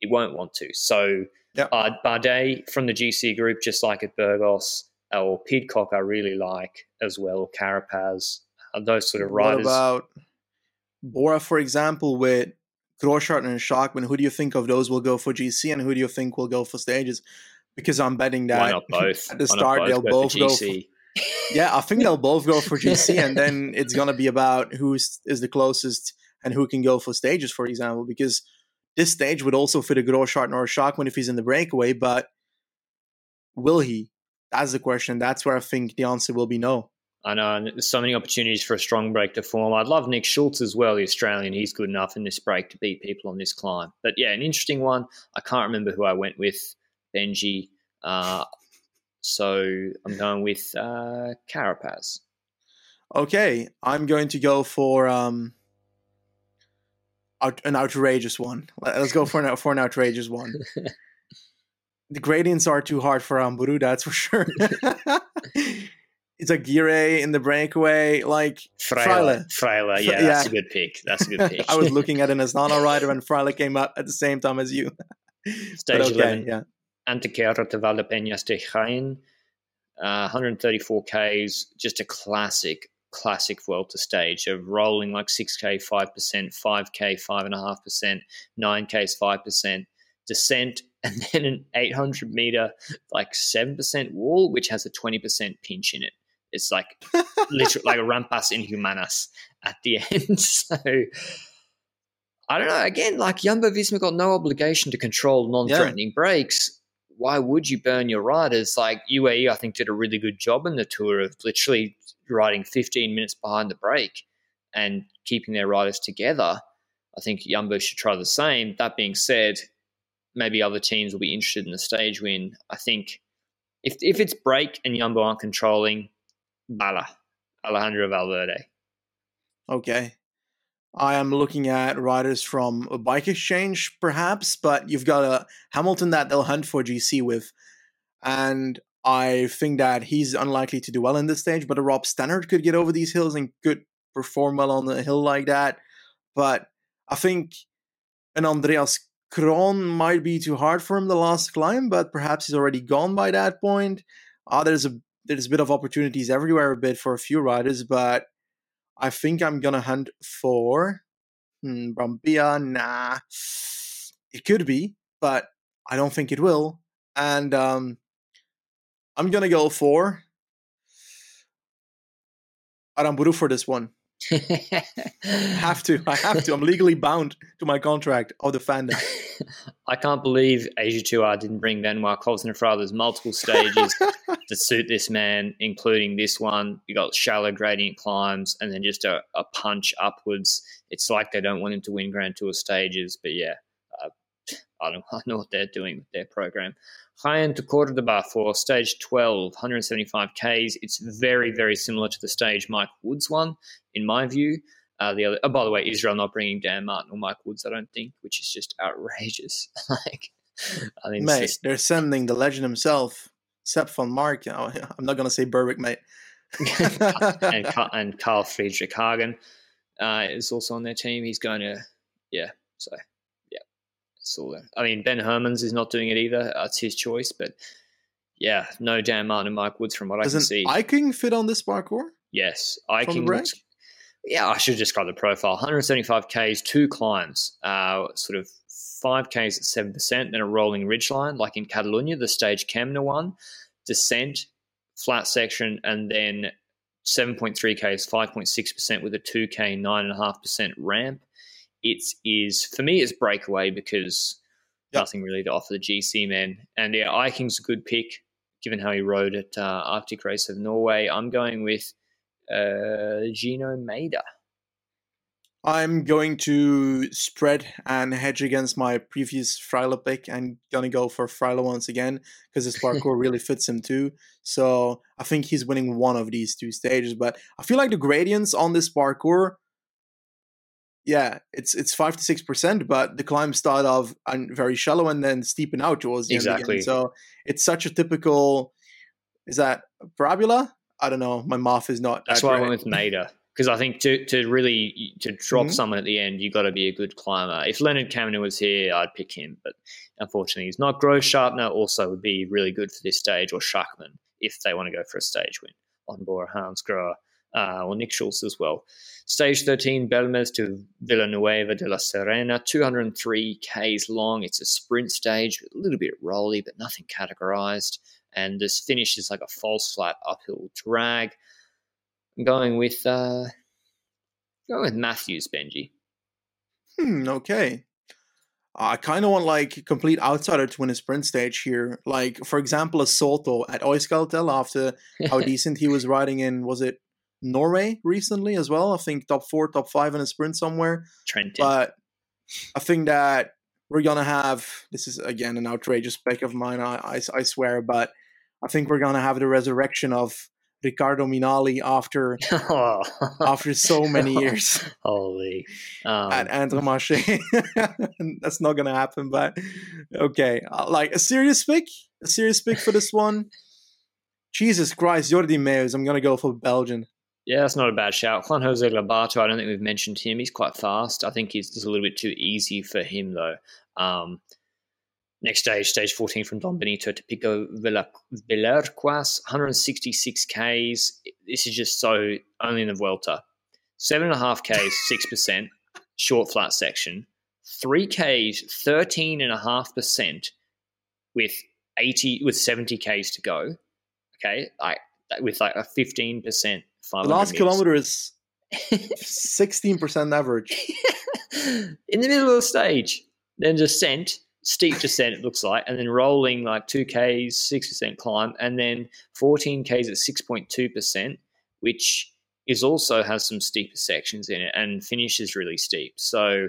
it won't want to. So yep. uh, Bardet from the GC group, just like at Burgos, or Pidcock, I really like as well. Carapaz, those sort of riders. What about Bora, for example, with Grossschartner and Schachmann? Who do you think of those will go for GC, and who do you think will go for stages? Because I'm betting that both? at the start both they'll both go. For, yeah, I think they'll both go for GC, and then it's gonna be about who is the closest and who can go for stages, for example, because this stage would also fit a Grossschartner or a Schachmann if he's in the breakaway, but will he? That's the question. That's where I think the answer will be no. I know, and there's so many opportunities for a strong break to form. I'd love Nick Schultz as well, the Australian. He's good enough in this break to beat people on this climb. But yeah, an interesting one. I can't remember who I went with, Benji. Uh, so I'm going with uh, Carapaz. Okay, I'm going to go for um, an outrageous one. Let's go for an for an outrageous one. the gradients are too hard for Aranburu, that's for sure. it's a Gire in the breakaway, like Fraile. Fraile, yeah, that's a good pick. That's a good pick. I was looking at an Astana rider and Fraile came up at the same time as you. Stage okay, 11. Yeah. Antequera to Valdepeñas de Jaén. Uh, 134 Ks, just a classic classic Vuelta stage of rolling like 6K 5%, 5K 5.5%, 9Ks 5%, descent, and then an 800 meter, like 7% wall, which has a 20% pinch in it. It's like literally like a rampas inhumanas at the end. so I don't know. Again, like Jumbo Visma got no obligation to control non threatening yeah. breaks. Why would you burn your riders? Like UAE, I think, did a really good job in the tour of literally riding 15 minutes behind the break and keeping their riders together. I think Jumbo should try the same. That being said, maybe other teams will be interested in the stage win. I think if if it's break and Jumbo aren't controlling, Bala, Alejandro Valverde. Okay. I am looking at riders from a bike exchange, perhaps, but you've got a Hamilton that they'll hunt for GC with. And I think that he's unlikely to do well in this stage, but a Rob Stannard could get over these hills and could perform well on a hill like that. But I think an Andreas Kron might be too hard for him the last climb, but perhaps he's already gone by that point. Uh, there's a there's a bit of opportunities everywhere a bit for a few riders, but I think I'm gonna hunt for hmm. Nah, it could be, but I don't think it will. And um, I'm gonna go for Aranburu for this one. have to. I have to. I'm legally bound to my contract of the fandom. I can't believe AG2R didn't bring Benoit Cosnefroy. There's multiple stages to suit this man, including this one. You got shallow gradient climbs and then just a, a, punch upwards. It's like they don't want him to win Grand Tour stages, but yeah, uh, I don't I know what they're doing with their program. Jaén to Cordoba for stage 12, 175 Ks. It's very, very similar to the stage Mike Woods one, in my view. Uh, the other, oh, by the way, Israel not bringing Dan Martin or Mike Woods, I don't think, which is just outrageous. like, I mean, mate, just... they're sending the legend himself, Sep Vanmarcke. Oh, I'm not gonna say Berwick, mate. and, and Carl Fredrik Hagen uh, is also on their team. He's going to, yeah. So I mean, Ben Hermans is not doing it either. That's his choice, but yeah, no Dan Martin and Mike Woods from what Doesn't I can see. Eiking fit on this parcours? Yes, Eiking. Yeah, I should describe the profile. 175 k's, two climbs, uh, sort of five k's at seven percent, then a rolling ridge line, like in Catalunya, the stage Kämna one, descent, flat section, and then 7.3 k's, 5.6 percent with a 2k, nine and a half percent ramp it is for me it's breakaway because yep. nothing really to offer the GC man. And yeah, Eiking's a good pick given how he rode at uh, Arctic Race of Norway. I'm going with uh, Gino Mäder. I'm going to spread and hedge against my previous Fraile pick and gonna go for Fraile once again because this parcours really fits him too. So I think he's winning one of these two stages. But I feel like the gradients on this parcours yeah, it's it's five to six percent, but the climb start off and very shallow and then steepen out towards the exactly. end. Again. So it's such a typical. Is that parabola? I don't know. My math is not. That's why I went with Mäder because I think to to really to drop mm-hmm. someone at the end, you got to be a good climber. If Lennard Kämna was here, I'd pick him, but unfortunately, he's not. Grossschartner also would be really good for this stage, or Schachmann if they want to go for a stage win on Bora Hansgrohe uh, or Nick Schultz as well. Stage 13, Belmez to Villanueva de la Serena, 203 Ks long. It's a sprint stage, a little bit rolly, but nothing categorized. and this finish is like a false flat uphill drag. I'm going with uh, going with Matthews, Benji. Hmm, okay. I kind of want like complete outsider to win a sprint stage here. Like for example, a Soto at Euskaltel after how decent he was riding in was it Norway recently as well? I think top four, top five in a sprint somewhere. Trentin. But I think that we're gonna have this is again an outrageous pick of mine. I, I, I swear, but I think we're gonna have the resurrection of Riccardo Minali after after so many years. Holy um, at Intermarché. That's not gonna happen, but okay. Uh, like a serious pick, a serious pick for this one. Jesus Christ, Jordi Meeus. I'm gonna go for Belgian. Yeah, that's not a bad shout. Juan Jose Lobato, I don't think we've mentioned him. He's quite fast. I think he's just a little bit too easy for him, though. Um, next stage, stage 14 from Don Benito to Pico Villuercas, 166 Ks. This is just so only in the Vuelta. 7.5 Ks, 6%, short flat section. 3 Ks, 13.5% with 80 with 70 Ks to go. Okay, like with like a 15% the last meters. kilometer is 16% average. In the middle of the stage, then descent, steep descent, it looks like, and then rolling like 2Ks, 6% climb, and then 14Ks at 6.2%, which is also has some steeper sections in it and finishes really steep. So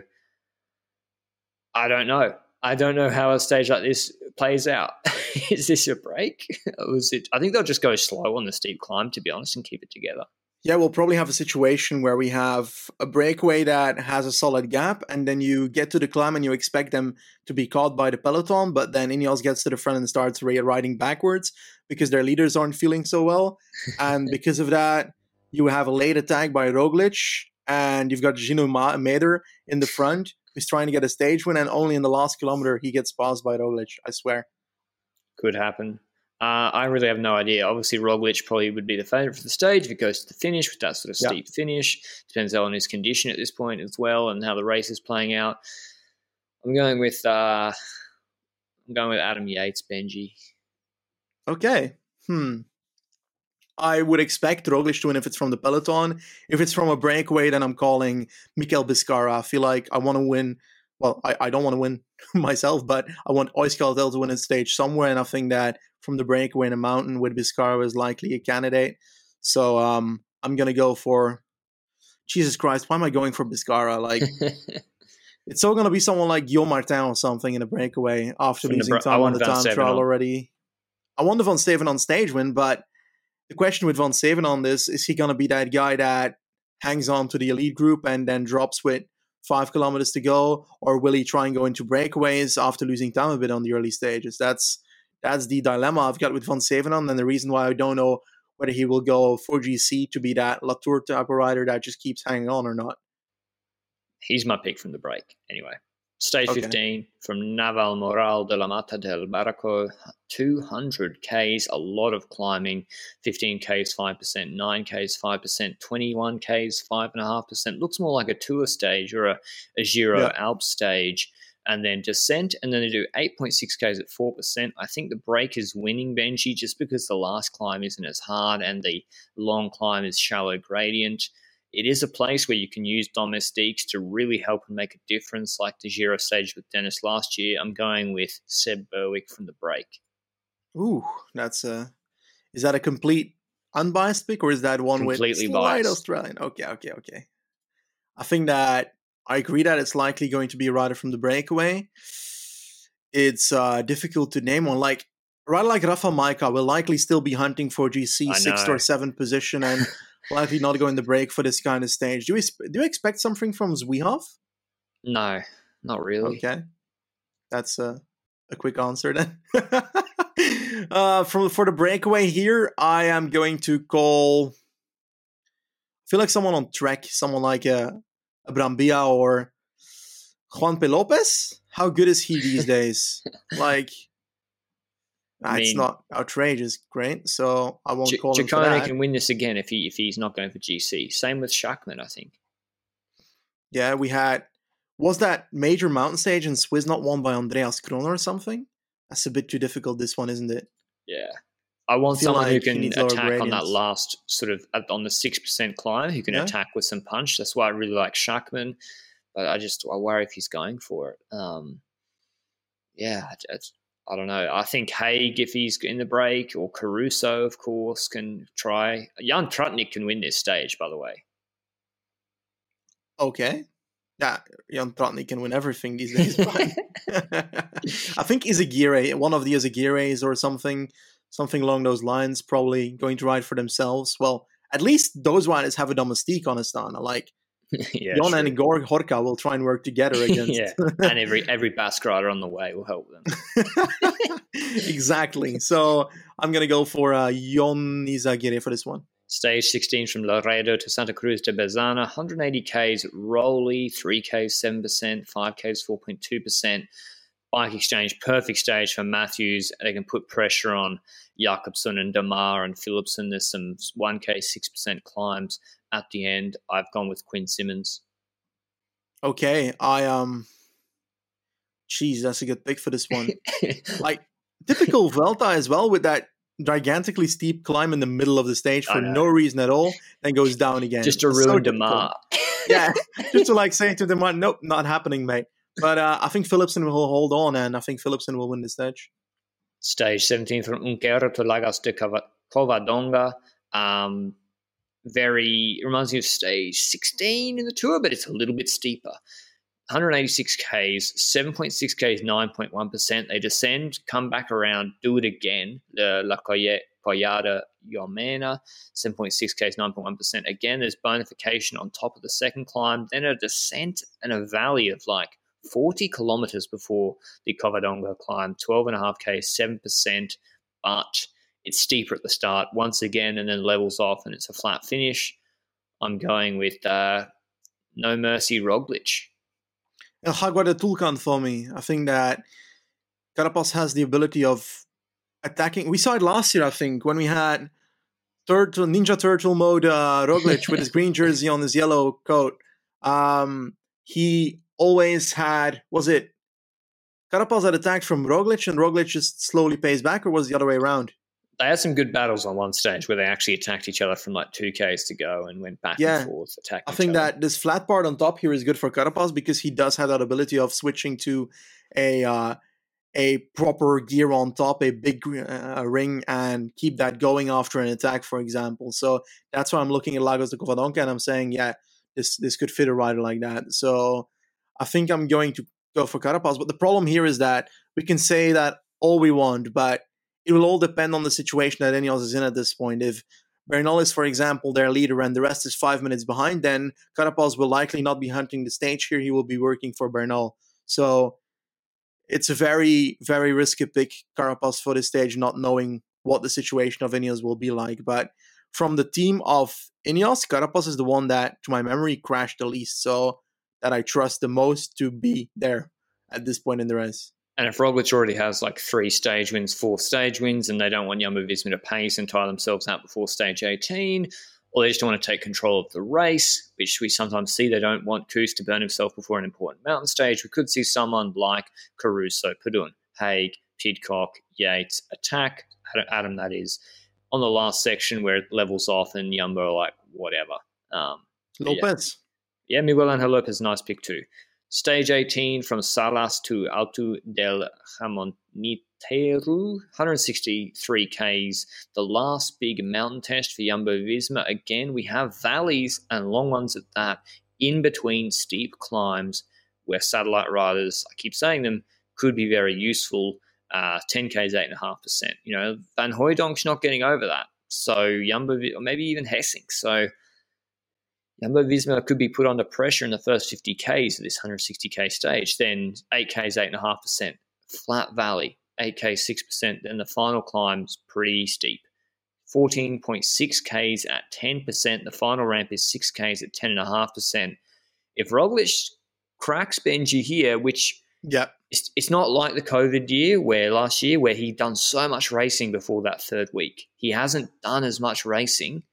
I don't know. I don't know how a stage like this plays out. is this a break? or was it? I think they'll just go slow on the steep climb, to be honest, and keep it together. Yeah, we'll probably have a situation where we have a breakaway that has a solid gap, and then you get to the climb and you expect them to be caught by the peloton, but then Ineos gets to the front and starts riding backwards because their leaders aren't feeling so well. and because of that, you have a late attack by Roglic, and you've got Gino Mäder in the front who's trying to get a stage win, and only in the last kilometer he gets passed by Roglic. I swear. Could happen. Uh, I really have no idea. Obviously, Roglic probably would be the favourite for the stage if it goes to the finish with that sort of steep finish. Depends on his condition at this point as well and how the race is playing out. I'm going with uh, I'm going with Adam Yates, Benji. Okay. Hmm. I would expect Roglic to win if it's from the peloton. If it's from a breakaway, then I'm calling Mikel Bizkarra. I feel like I want to win. Well, I, I don't want to win myself, but I want Euskaltel to win a stage somewhere. And I think that from the breakaway in a mountain with Bizkarra is likely a candidate. So um, I'm going to go for Jesus Christ. Why am I going for Bizkarra? Like, it's all going to be someone like Guillaume Martin or something in a breakaway after from losing time on the time trial already. I want the Vansevenant stage win, but the question with Vansevenant this is he going to be that guy that hangs on to the elite group and then drops with five kilometers to go, or will he try and go into breakaways after losing time a bit on the early stages? That's that's the dilemma I've got with Von Van on, and the reason why I don't know whether he will go for GC to be that Latour type of rider that just keeps hanging on or not. He's my pick from the break, anyway. Stage okay. 15 from Navalmoral de la Mata del Barraco, 200 Ks, a lot of climbing, 15 Ks, 5%, 9 Ks, 5%, 21 Ks, 5.5%. Looks more like a tour stage or a, a Giro yeah. Alp stage. And then descent, and then they do 8.6 Ks at 4%. I think the break is winning Benji just because the last climb isn't as hard and the long climb is shallow gradient it is a place where you can use domestiques to really help and make a difference, like the Giro stage with Dennis last year. I'm going with Seb Berwick from the break. Ooh, that's a. Is that a complete unbiased pick, or is that one Completely with biased. Australian? Okay, okay, okay. I think that I agree that it's likely going to be a rider from the breakaway. It's uh, difficult to name one. Like a rider like Rafa Majka will likely still be hunting for GC sixth or seventh position, and likely not going to break for this kind of stage. Do we do you expect something from Zwiehoff? No, not really. Okay, that's a a quick answer then. uh, from for the breakaway here, I am going to call. I feel like someone on track, someone like a, a Brambilla or Juan P. Lopez. How good is he these days? like I mean, it's not outrageous, great. So I won't call Ciccone him. can win this again if he if he's not going for GC. Same with Schachmann, I think. Yeah, we had was that major mountain stage in Swiss not won by Andreas Kroner or something? That's a bit too difficult. This one, isn't it? Yeah, I want someone like who can attack on that last sort of on the six percent climb, who can yeah. attack with some punch. That's why I really like Schachmann, but I just I worry if he's going for it. Um, yeah, it's, I don't know. I think Haig, if he's in the break, or Caruso, of course, can try. Jan Tratnik can win this stage, by the way. Okay. Yeah, Jan Tratnik can win everything these days. I think Izagirre, one of the Izagirres or something, something along those lines, probably going to ride for themselves. Well, at least those riders have a domestique on Astana. Like yeah, Jon and Igor Horka will try and work together against. yeah, and every every Basque rider on the way will help them. exactly. So I'm gonna go for uh, Jon Izagirre for this one. Stage 16 from Laredo to Santa Cruz de Bezana, 180 Ks rolly, 3 Ks 7%, 5 Ks 4.2%. Bike exchange, perfect stage for Matthews. They can put pressure on Jakobsen and Démare and Philipsen. There's some 1K 6% climbs at the end. I've gone with Quinn Simmons. Okay, I um, jeez, that's a good pick for this one. like typical Vuelta as well with that gigantically steep climb in the middle of the stage for no reason at all, then goes down again. Just to ruin so Démare. yeah, just to like say to Démare, nope, not happening, mate. But uh, I think Philipsen will hold on, and I think Philipsen will win the stage. Stage 17 from Unquera to Lagos de Covadonga. Um, very reminds me of stage 16 in the tour, but it's a little bit steeper. 186 Ks, 7.6 Ks, 9.1%. They descend, come back around, do it again. The La Collada Llomena, 7.6 Ks, 9.1%. Again, there's bonification on top of the second climb, then a descent and a valley of like 40 kilometers before the Covadonga climb, 12.5K, 7%. But it's steeper at the start once again and then levels off and it's a flat finish. I'm going with uh, No Mercy Roglic. El Jaguar de Tulcan for me. I think that Carapaz has the ability of attacking. We saw it last year, I think, when we had Turtle Ninja Turtle mode uh, Roglic with his green jersey on his yellow coat. Um, he always had was it Carapaz had attacked from Roglic and Roglic just slowly pays back, or was the other way around? they had some good battles on one stage where they actually attacked each other from like two Ks to go and went back yeah. and forth attacking. I think that this flat part on top here is good for Carapaz because he does have that ability of switching to a uh, a proper gear on top, a big uh, ring, and keep that going after an attack, for example. So that's why I'm looking at Lagos de Covadonga and I'm saying, yeah, this this could fit a rider like that. So I think I'm going to go for Carapaz. But the problem here is that we can say that all we want, but it will all depend on the situation that Ineos is in at this point. If Bernal is, for example, their leader and the rest is five minutes behind, then Carapaz will likely not be hunting the stage here. He will be working for Bernal. So it's a very, very risky pick, Carapaz, for this stage, not knowing what the situation of Ineos will be like. But from the team of Ineos, Carapaz is the one that, to my memory, crashed the least. So that I trust the most to be there at this point in the race. And if Roglic already has like three stage wins, four stage wins, and they don't want Jumbo Visma to pace and tire themselves out before stage 18, or they just don't want to take control of the race, which we sometimes see they don't want Kuss to burn himself before an important mountain stage, we could see someone like Caruso, Padun, Haig, Pidcock, Yates attack, Adam that is, on the last section where it levels off and Jumbo are like, whatever. Um, Lopez. Yeah. Yeah, Miguel Angel Lopez, nice pick too. Stage 18 from Salas to Alto del Gamoniteiru, 163 Ks. The last big mountain test for Jumbo Visma. Again, we have valleys and long ones at that in between steep climbs where satellite riders, I keep saying them, could be very useful. Uh, 10 Ks, 8.5%. You know, Van Hooydonk's not getting over that. So Jumbo, or maybe even Gesink. So Jumbo Visma could be put under pressure in the first 50 Ks of this 160K stage, then 8Ks, 8.5%, flat valley, 8K, 6%, then the final climb's pretty steep. 14.6 Ks at 10%, the final ramp is 6 Ks at 10.5%. If Roglic cracks Benji here, which yeah, it's, it's not like the COVID year where last year where he'd done so much racing before that third week. He hasn't done as much racing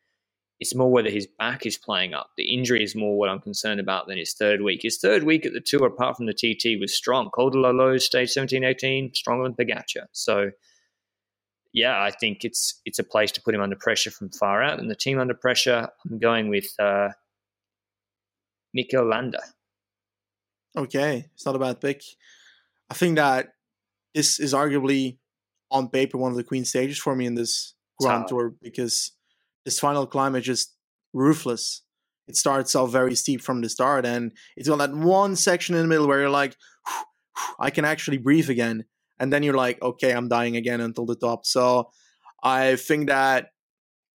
it's more whether his back is playing up. The injury is more what I'm concerned about than his third week. His third week at the tour, apart from the TT, was strong. Col de la stage 17, 18, stronger than Pogacar. So, yeah, I think it's it's a place to put him under pressure from far out, and the team under pressure. I'm going with uh, Nico Landa. Okay, it's not a bad pick. I think that this is arguably on paper one of the queen stages for me in this Grand Tour because this final climb is just ruthless. It starts off very steep from the start, and it's got that one section in the middle where you're like, I can actually breathe again. And then you're like, okay, I'm dying again until the top. So I think that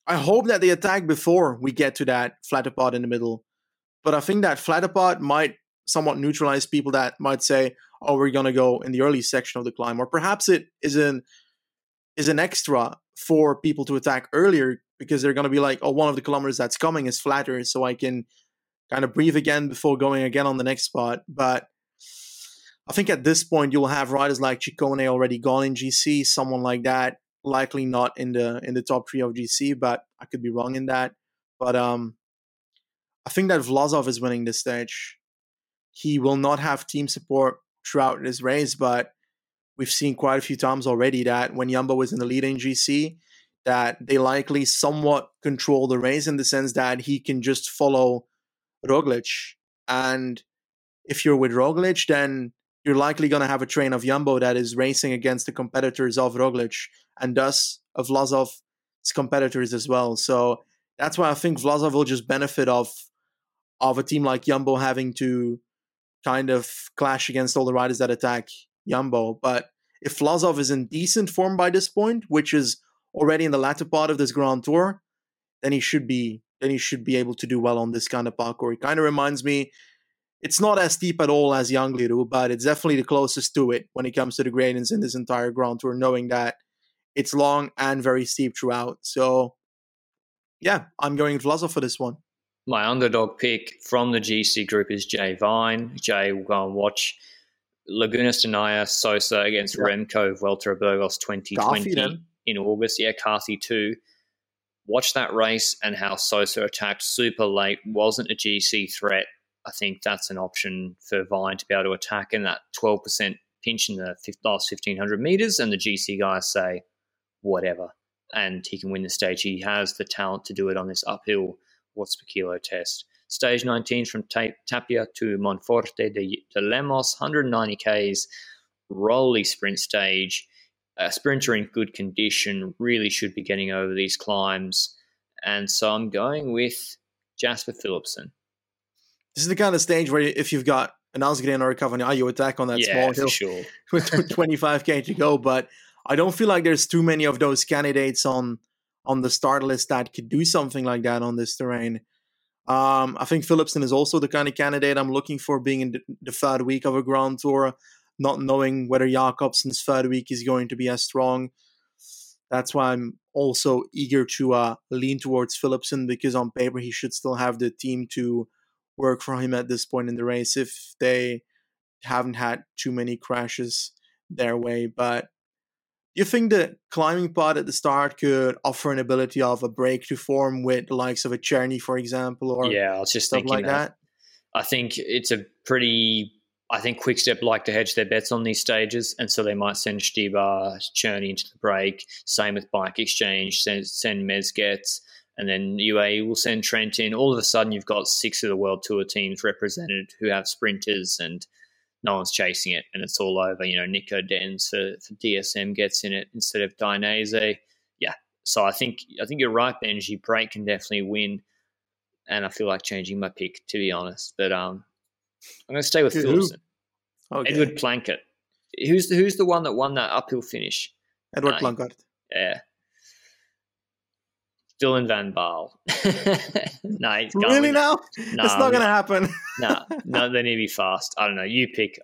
I hope that they attack before we get to that flatter part in the middle. But I think that flatter part might somewhat neutralize people that might say, oh, we're going to go in the early section of the climb. Or perhaps it is an, is an extra for people to attack earlier because they're going to be like, oh, one of the kilometers that's coming is flatter. So I can kind of breathe again before going again on the next spot. But I think at this point you'll have riders like Ciccone already gone in GC, someone like that, likely not in the in the top three of GC, but I could be wrong in that. But um, I think that Vlasov is winning this stage. He will not have team support throughout this race, but we've seen quite a few times already that when Jumbo was in the lead in GC, that they likely somewhat control the race in the sense that he can just follow Roglic. And if you're with Roglic, then you're likely going to have a train of Jumbo that is racing against the competitors of Roglic and thus of Vlasov's competitors as well. So that's why I think Vlasov will just benefit of of a team like Jumbo having to kind of clash against all the riders that attack Jumbo. But if Vlasov is in decent form by this point, which is already in the latter part of this Grand Tour, then he should be then he should be able to do well on this kind of parcours. It kind of reminds me it's not as steep at all as Angliru, but it's definitely the closest to it when it comes to the gradients in this entire Grand Tour, knowing that it's long and very steep throughout. So, yeah, I'm going Vlasov for this one. My underdog pick from the GC group is Jay Vine. Jay will go and watch Lagunas de Neila Sosa against yeah. Remco Vuelta Burgos 2020 in August. Yeah, Carthy too. Watch that race and how Sosa attacked super late, wasn't a GC threat, I think that's an option for Vine to be able to attack in that 12% pinch in the last 1500 meters. And the GC guys say, whatever. And he can win the stage. He has the talent to do it on this uphill watts per kilo test. Stage 19 from Tapia to Monforte de, de Lemos, 190 Ks, rolly sprint stage. A sprinter in good condition really should be getting over these climbs. And so I'm going with Jasper Philipsen. This is the kind of stage where if you've got an Asgreen or a Cavagna, you attack on that yeah, small hill sure. with 25k to go. But I don't feel like there's too many of those candidates on on the start list that could do something like that on this terrain. Um, I think Philipsen is also the kind of candidate I'm looking for being in the, the third week of a Grand Tour, not knowing whether Jakobsen's third week is going to be as strong. That's why I'm also eager to uh, lean towards Philipsen because on paper he should still have the team to work for him at this point in the race if they haven't had too many crashes their way. But you think the climbing part at the start could offer an ability of a break to form with the likes of a Czerny, for example, or yeah, I was just thinking like that. that. I think it's a pretty. I think Quickstep like to hedge their bets on these stages, and so they might send Stybar, Czerny into the break. Same with Bike Exchange, send, send Mezgec and then UAE will send Trentin. All of a sudden, you've got six of the World Tour teams represented who have sprinters, and no one's chasing it, and it's all over. You know, Nico Denz for, for DSM gets in it instead of Dainese. Yeah, so I think I think you're right, Benji. Break can definitely win, and I feel like changing my pick to be honest. But um, I'm going to stay with Philipsen. Okay. Edward Planckaert. Who's the who's the one that won that uphill finish? Edward uh. Yeah, Dylan Van Baarle. no, he's going. Really now? No, it's not going to happen. no, no, they need to be fast. I don't know. You pick.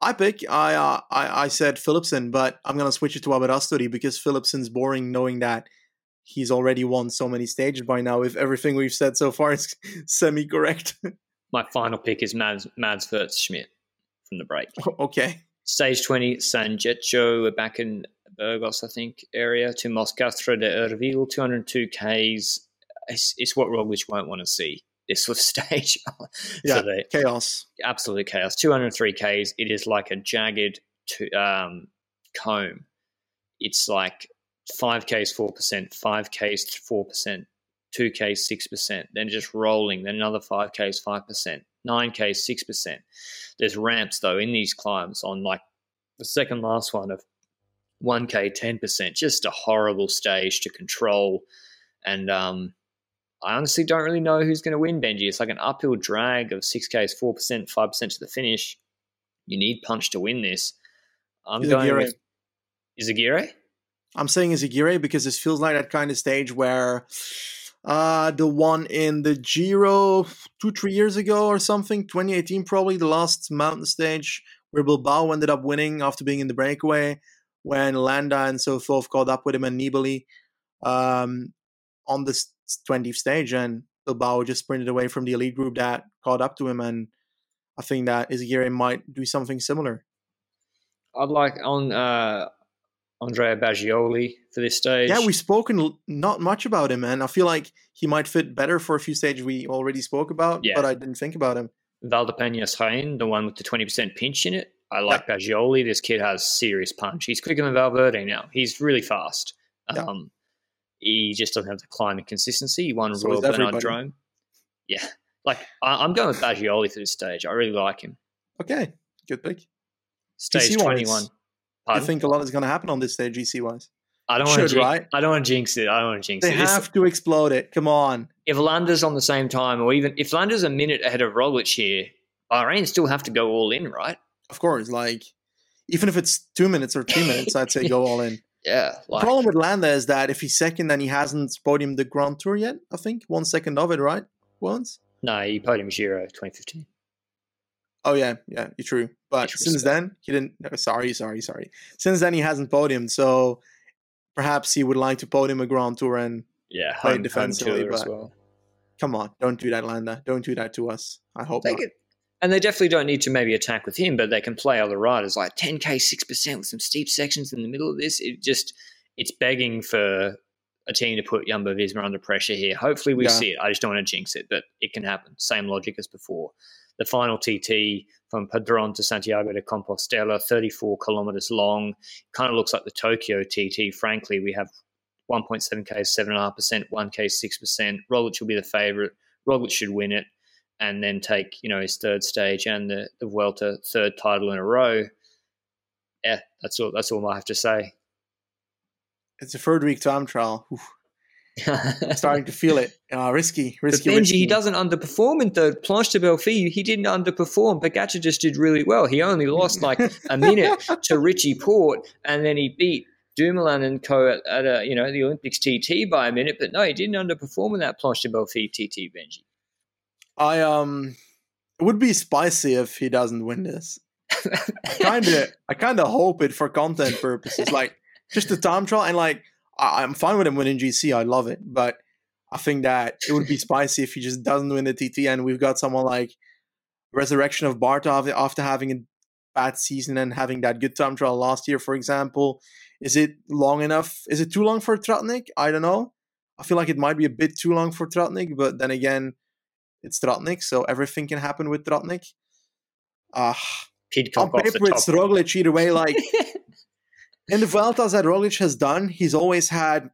I pick. I uh, I, I said Philipsen, but I'm going to switch it to Aberasturi because Philipsen's boring knowing that he's already won so many stages by now. If everything we've said so far is semi correct. My final pick is Mads, Mads Schmidt from the break. Okay. Stage 20, Sanxenxo. We're back in Burgos, I think, area to Moscastre de Urville, 202 Ks. It's, it's what Roglic won't want to see this sort of stage. yeah, so chaos. Absolute chaos. 203 Ks. It is like a jagged to, um, comb. it's like 5Ks 4%, 5Ks 4%, 2Ks 6%, then just rolling, then another 5Ks 5%, 9Ks 6%. There's ramps though in these climbs on like the second last one of 1K 10%, just a horrible stage to control. And um, I honestly don't really know who's going to win, Benji. It's like an uphill drag of 6Ks 4%, 5% to the finish. You need punch to win this. I'm Izagirre. going with Izagirre. I'm saying Izagirre because this feels like that kind of stage where uh, the one in the Giro two, three years ago or something, 2018 probably, the last mountain stage where Bilbao ended up winning after being in the breakaway when Landa and so forth caught up with him and Nibali um, on the 20th stage and Bilbao just sprinted away from the elite group that caught up to him and I think that Izagirre might do something similar. I'd like on uh, Andrea Bagioli for this stage. Yeah, we've spoken not much about him, man. I feel like he might fit better for a few stages we already spoke about, Yeah. but I didn't think about him. Valdepeñas Jaén, the one with the 20% pinch in it. I like Bagioli. This kid has serious punch. He's quicker than Valverde now. He's really fast. Yeah. Um, he just doesn't have the climbing consistency. He won So Royal Bernard. Yeah. Like, I, I'm going with Bagioli for this stage. I really like him. Okay, good pick. Stage GC-wise, 21. I Pardon? think a lot is going to happen on this stage, GC wise. I don't want to jinx, right? I don't want to jinx it. I don't want to jinx They it. This- have to explode it. Come on. if Landa's on the same time, or even if Landa's a minute ahead of Roglic here, Bahrain still have to go all in, right? Of course, like even if it's two minutes or three minutes, I'd say go all in. Yeah. The problem with Landa is that if he's second and he hasn't podiumed the Grand Tour yet, I think one second of it, right? Once. no, he podium Giro 2015. Oh yeah, yeah, you're true. But since then, he didn't. no, Sorry, sorry, sorry. Since then, he hasn't podiumed, so perhaps he would like to podium a Grand Tour. And Yeah, Played home, home defensively, as but- well. come on, don't do that, Landa. Don't do that to us. I hope They not. could, and they definitely don't need to maybe attack with him, but they can play other riders like 10k, six percent with some steep sections in the middle of this. It just it's begging for a team to put Jumbo Visma under pressure here. Hopefully, we Yeah. see it. I just don't want to jinx it, but it can happen. Same logic as before. The final TT from Padron to Santiago de Compostela, 34 kilometers long. Kind of looks like the Tokyo TT. Frankly, we have 1.7k, 7.5%, 1k, 6%. Roglic will be the favorite. Roglic should win it and then take, you know, his third stage and the, the Vuelta third title in a row. Yeah, that's all that's all I have to say. It's a third week time trial. Starting to feel it. Uh, risky, But risky. Benji, risky. he doesn't underperform in third. Planche de Belfi, he didn't underperform. Pogacar just did really well. He only lost like a minute to Richie Porte, and then he beat Dumoulin and co at, at a, you know the Olympics TT by a minute. But no, he didn't underperform in that Planche de Belfi TT, Benji. I um, it would be spicy if he doesn't win this. kind of, I kind of hope it for content purposes, like just the time trial, and like I, I'm fine with him winning GC. I love it, but I think that it would be spicy if he just doesn't win the TT, and we've got someone like Resurrection of Barta after- having a bad season and having that good time trial last year, for example. Is it long enough? Is it too long for Tratnik? I don't know. I feel like it might be a bit too long for Tratnik, but then again, it's Tratnik, so everything can happen with Tratnik. Ah, Pidcock on paper, it's. Roglic either way. Like in the Vueltas that Roglic has done, he's always had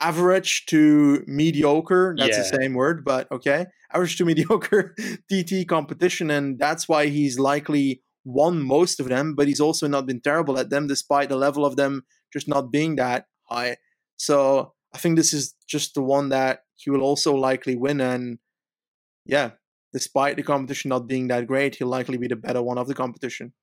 average to mediocre. That's the same word, but okay, average to mediocre TT competition, and that's why he's likely won most of them. But he's also not been terrible at them, despite the level of them just not being that high. So I think this is just the one that he will also likely win, and yeah. Despite the competition not being that great, he'll likely be the better one of the competition.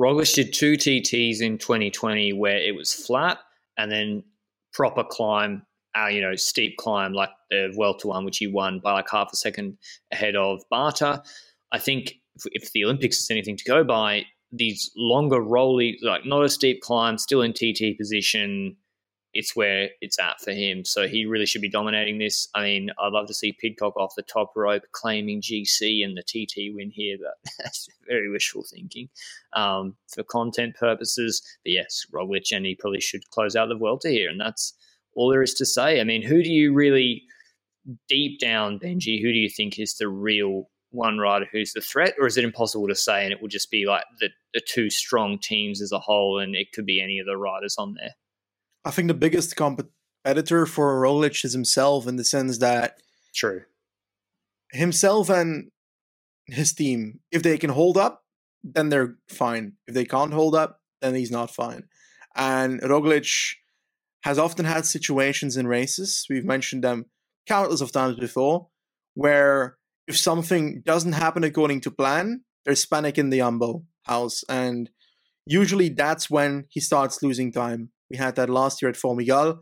Roglic did two TTs in 2020 where it was flat and then proper climb, uh, you know, steep climb like the Vuelta one, which he won by like half a second ahead of Barta. I think if, if the Olympics is anything to go by, these longer rolly, like not a steep climb, still in TT position, it's where it's at for him. So he really should be dominating this. I mean, I'd love to see Pidcock off the top rope claiming GC and the TT win here, but that's very wishful thinking um, for content purposes. But yes, Roglic, and he probably should close out the Vuelta here, and that's all there is to say. I mean, who do you really deep down, Benji? Who do you think is the real one rider who's the threat, or is it impossible to say? And it will just be like the, the two strong teams as a whole, and it could be any of the riders on there. I think the biggest competitor for Roglic is himself in the sense that True. himself and his team, if they can hold up, then they're fine. If they can't hold up, then he's not fine. And Roglic has often had situations in races, we've mentioned them countless of times before, where if something doesn't happen according to plan, there's panic in the Jumbo house. And usually that's when he starts losing time. We had that last year at Formigal,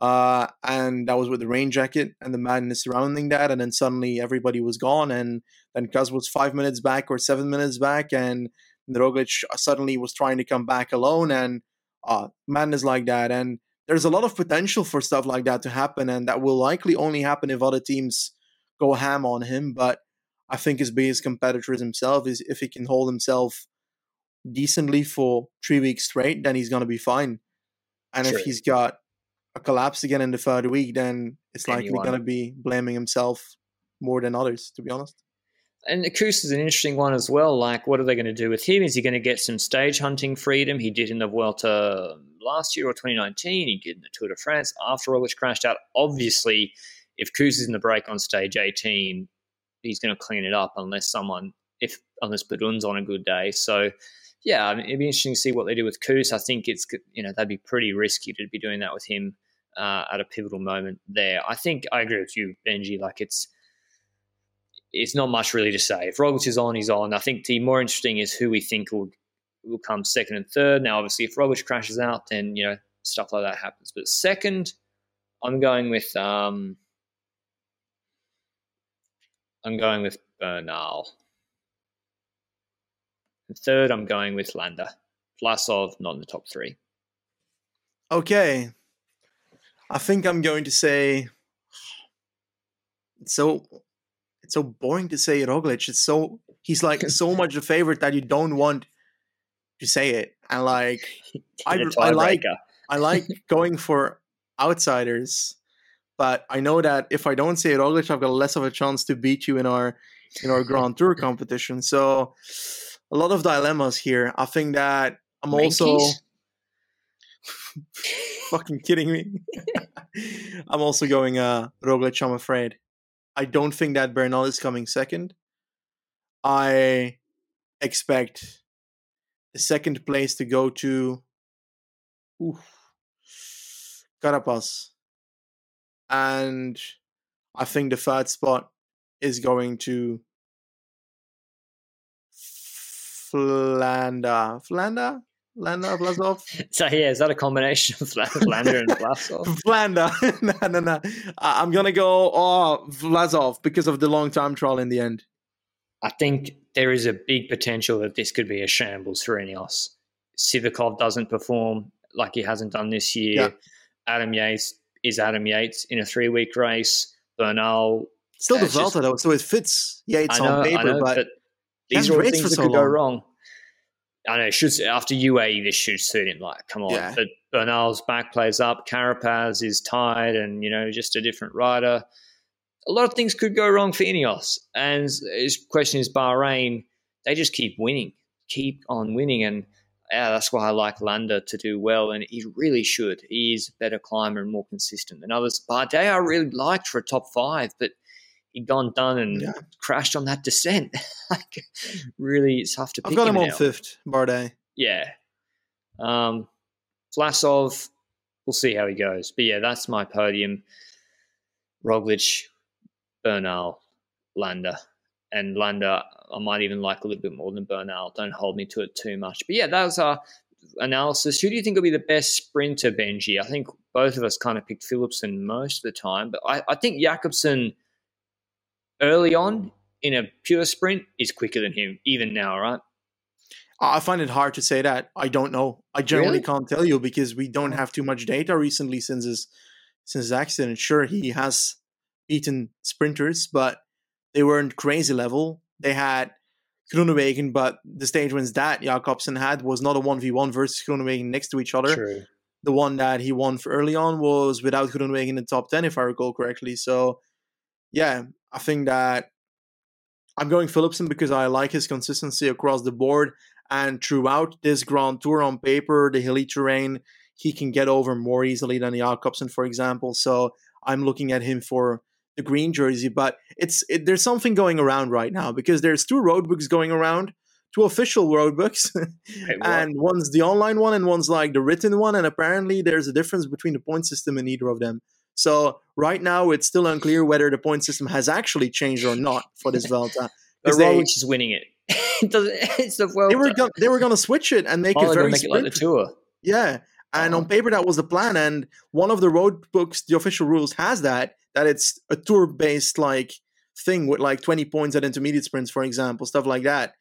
uh, and that was with the rain jacket and the madness surrounding that. And then suddenly everybody was gone, and then Kaz was five minutes back or seven minutes back, and Roglic suddenly was trying to come back alone, and uh, madness like that. And there's a lot of potential for stuff like that to happen, and that will likely only happen if other teams go ham on him. But I think his biggest competitor is himself. Is if he can hold himself decently for three weeks straight, then he's gonna be fine. And sure. if he's got a collapse again in the third week, then it's likely going to be blaming himself more than others, to be honest. And Kuss is an interesting one as well. Like, what are they going to do with him? Is he going to get some stage hunting freedom? He did in the Vuelta um, last year or 2019. He did in the Tour de France after Roglic crashed out. Obviously, if Kuss is in the break on stage 18, he's going to clean it up unless someone, if unless Padun's on a good day. So yeah, I mean, it'd be interesting to see what they do with Kuss. I think it's you know that'd be pretty risky to be doing that with him uh, at a pivotal moment there. I think I agree with you, Benji. Like it's it's not much really to say. If Roglic is on, he's on. I think the more interesting is who we think will will come second and third. Now, obviously, if Roglic crashes out, then you know stuff like that happens. But second, I'm going with um, I'm going with Bernal. And third, I'm going with Landa. Vlasov, not in the top three. Okay. I think I'm going to say it's so it's so boring to say Roglic. It's so he's like so much a favorite that you don't want to say it. And like I, I like I like going for outsiders, but I know that if I don't say Roglic, I've got less of a chance to beat you in our in our Grand Tour competition. So a lot of dilemmas here. I think that I'm also fucking kidding me. I'm also going uh Roglic, I'm afraid. I don't think that Bernal is coming second. I expect the second place to go to oof, Carapaz. And I think the third spot is going to Flanda. Flanda? Landa Vlasov? So yeah, is that a combination of Flanda and Vlasov? Flanda. no, no, no. I'm gonna go oh Vlasov because of the long time trial in the end. I think there is a big potential that this could be a shambles for Ineos. Sivakov doesn't perform like he hasn't done this year. Yeah. Adam Yates is Adam Yates in a three week race. Bernal still the Vuelta though, so it fits Yates know, on paper, know, but, but these are all things that so could long. go wrong. I know. Should after UAE, this should suit him. Like, come on. Yeah. But Bernal's back plays up. Carapaz is tired, and you know, just a different rider. A lot of things could go wrong for Ineos. And his question is Bahrain. They just keep winning, keep on winning, and yeah, that's why I like Landa to do well, and he really should. He is a better climber and more consistent than others. Bardet I really liked for a top five, but he'd gone done and yeah. crashed on that descent. like, really, it's tough to. Pick up. I've got him, him on fifth, Bardet. Yeah, um, Vlasov. We'll see how he goes, but yeah, that's my podium. Roglic, Bernal, Landa, and Landa. I might even like a little bit more than Bernal. Don't hold me to it too much, but yeah, that was our analysis. Who do you think will be the best sprinter, Benji? I think both of us kind of picked Philipsen most of the time, but I, I think Jakobsen early on in a pure sprint is quicker than him, even now, right? I find it hard to say that. I don't know. I generally really? can't tell you because we don't oh. have too much data recently since his since his accident. Sure, he has beaten sprinters, but they weren't crazy level. They had Groenewegen, but the stage wins that Jakobsen had was not a 1v1 versus Groenewegen next to each other. True. The one that he won for early on was without Groenewegen in the top 10, if I recall correctly. So, yeah, I think that I'm going Philipsen because I like his consistency across the board and throughout this Grand Tour on paper, the hilly terrain, he can get over more easily than Jakobsen, for example. So I'm looking at him for the green jersey. But it's it, there's something going around right now because there's two road books going around, two official road books, and one's the online one and one's like the written one. And apparently there's a difference between the point system in either of them. So right now it's still unclear whether the point system has actually changed or not for this Vuelta. the Roglic is winning it. it's the Vuelta. They were go- they were going to switch it and make oh, it very make it like the tour. Yeah, and on uh-huh. paper, that was the plan. And one of the road books, the official rules, has that that it's a tour based like thing with like 20 points at intermediate sprints, for example, stuff like that.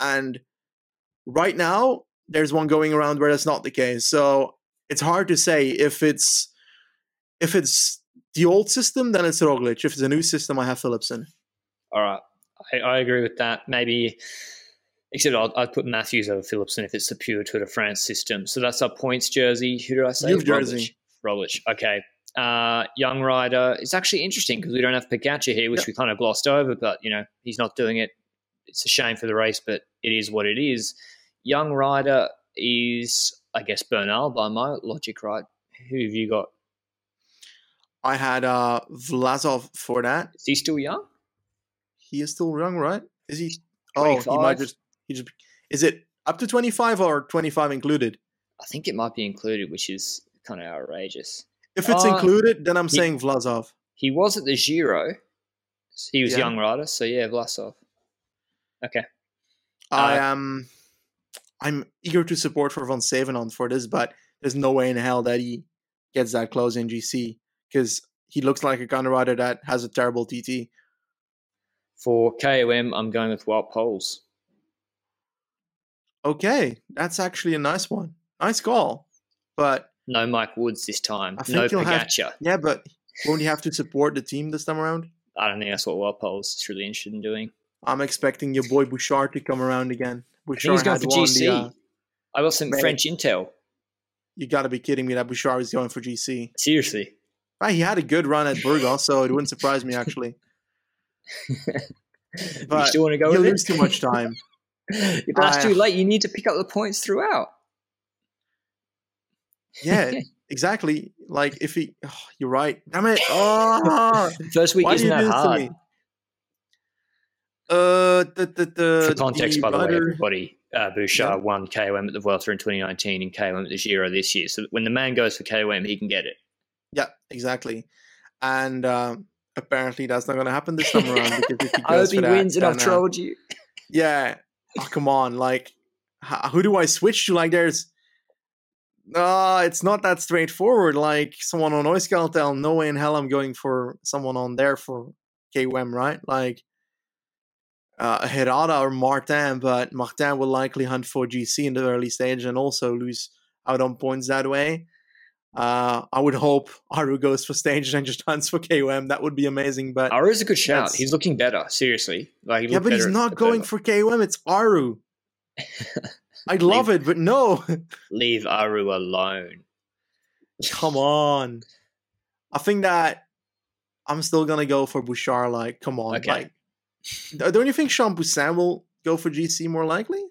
And right now, there's one going around where that's not the case. So it's hard to say if it's if it's the old system, then it's Roglic. If it's a new system, I have Philipsen. All right, I, I agree with that. Maybe Except I'd, I'd, put Matthews over Philipsen if it's the pure Tour de France system. So that's our points jersey. Who did I say? You've jersey. Roglic. Okay. Uh, young rider. It's actually interesting because we don't have Pogacar here, which yep. we kind of glossed over, but, you know, he's not doing it. It's a shame for the race, but it is what it is. Young rider is, I guess, Bernal by my logic, right? Who have you got? I had uh, Vlasov for that. Is he still young? He is still young, right? Is he? 25? Oh, he might just he just is it up to 25 or 25 included? I think it might be included, which is kind of outrageous. If it's uh, included, then I'm he, saying Vlasov. He was at the Giro. He was yeah. young rider, so yeah, Vlasov. Okay. I am. Uh, um, I'm eager to support for Vansevenant for this, but there's no way in hell that he gets that close in GC because he looks like a rider that has a terrible TT. For KOM, I'm going with Wout Poels. Okay, that's actually a nice one. Nice call. But no Mike Woods this time. no Pogacar. Have, yeah, but won't you have to support the team this time around? I don't think that's what Wout Poels is really interested in doing. I'm expecting your boy Bouchard to come around again. Bouchard he's going for GC. The, uh, I got some French intel. You got to be kidding me that Bouchard is going for GC. Seriously. He had a good run at Burgos, so it wouldn't surprise me actually. but you still want to go? You lose too much time. if that's too late, you need to pick up the points throughout. Yeah, exactly. Like if he, oh, you're right. Damn it! Oh, first week isn't that hard. Uh, the, the, the, For context, by the way, everybody, uh, Bouchard yeah. won KOM at the Vuelta in 2019 and KOM at the Giro this year. So when the man goes for KOM, he can get it. Yeah, exactly. And um, apparently that's not going to happen this time around because if he goes I hope he wins, and I've trolled you. Yeah, oh, come on, like who do I switch to? Like there's uh it's not that straightforward. Like someone on Euskaltel, no way in hell I'm going for someone on there for KOM, right? Like uh or Martin, but Martin will likely hunt for GC in the early stage and also lose out on points that way. Uh, I would hope Aru goes for stage and just hunts for KOM. That would be amazing. But Aru is a good shout. He's looking better. Seriously, like yeah, but he's not going for KOM. It's Aru. I'd love leave, it, but no. leave Aru alone. Come on. I think that I'm still gonna go for Bouchard. Like, come on. Okay. Like, don't you think Champoussin will go for GC more likely?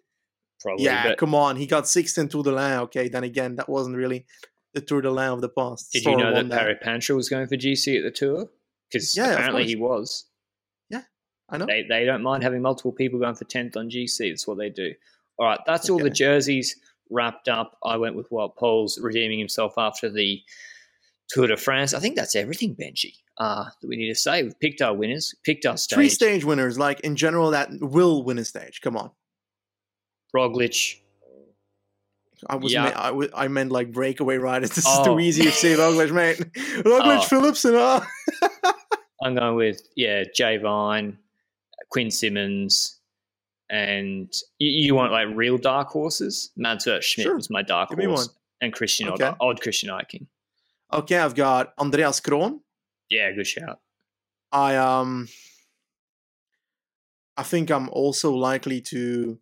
Probably. Yeah, come on. He got sixth in Tour de l'Ain. Okay, then again, that wasn't really the Tour de l'Ain of the past. Did you know that Perry Pantra was going for GC at the Tour? Because yeah, apparently he was. Yeah, I know. They, they don't mind having multiple people going for 10th on GC. That's what they do. All right, that's okay. all the jerseys wrapped up. I went with Wout Poels redeeming himself after the Tour de France. I think that's everything, Benji, uh, that we need to say. We've picked our winners, picked our stage. Three stage winners, like in general, that will win a stage. Come on. Roglic, I was yeah. I, w- I meant like breakaway riders. This oh. is too easy to say Roglic, mate. Roglic, oh. Philipsen. Oh. I'm going with yeah, Jay Vine, Quinn Simmons, and you, you, want like real dark horses? Mads Schmidt sure. was my dark Give horse, and Christian okay. Christian Eiking. Okay, I've got Andreas Kron. Yeah, good shout. I um, I think I'm also likely to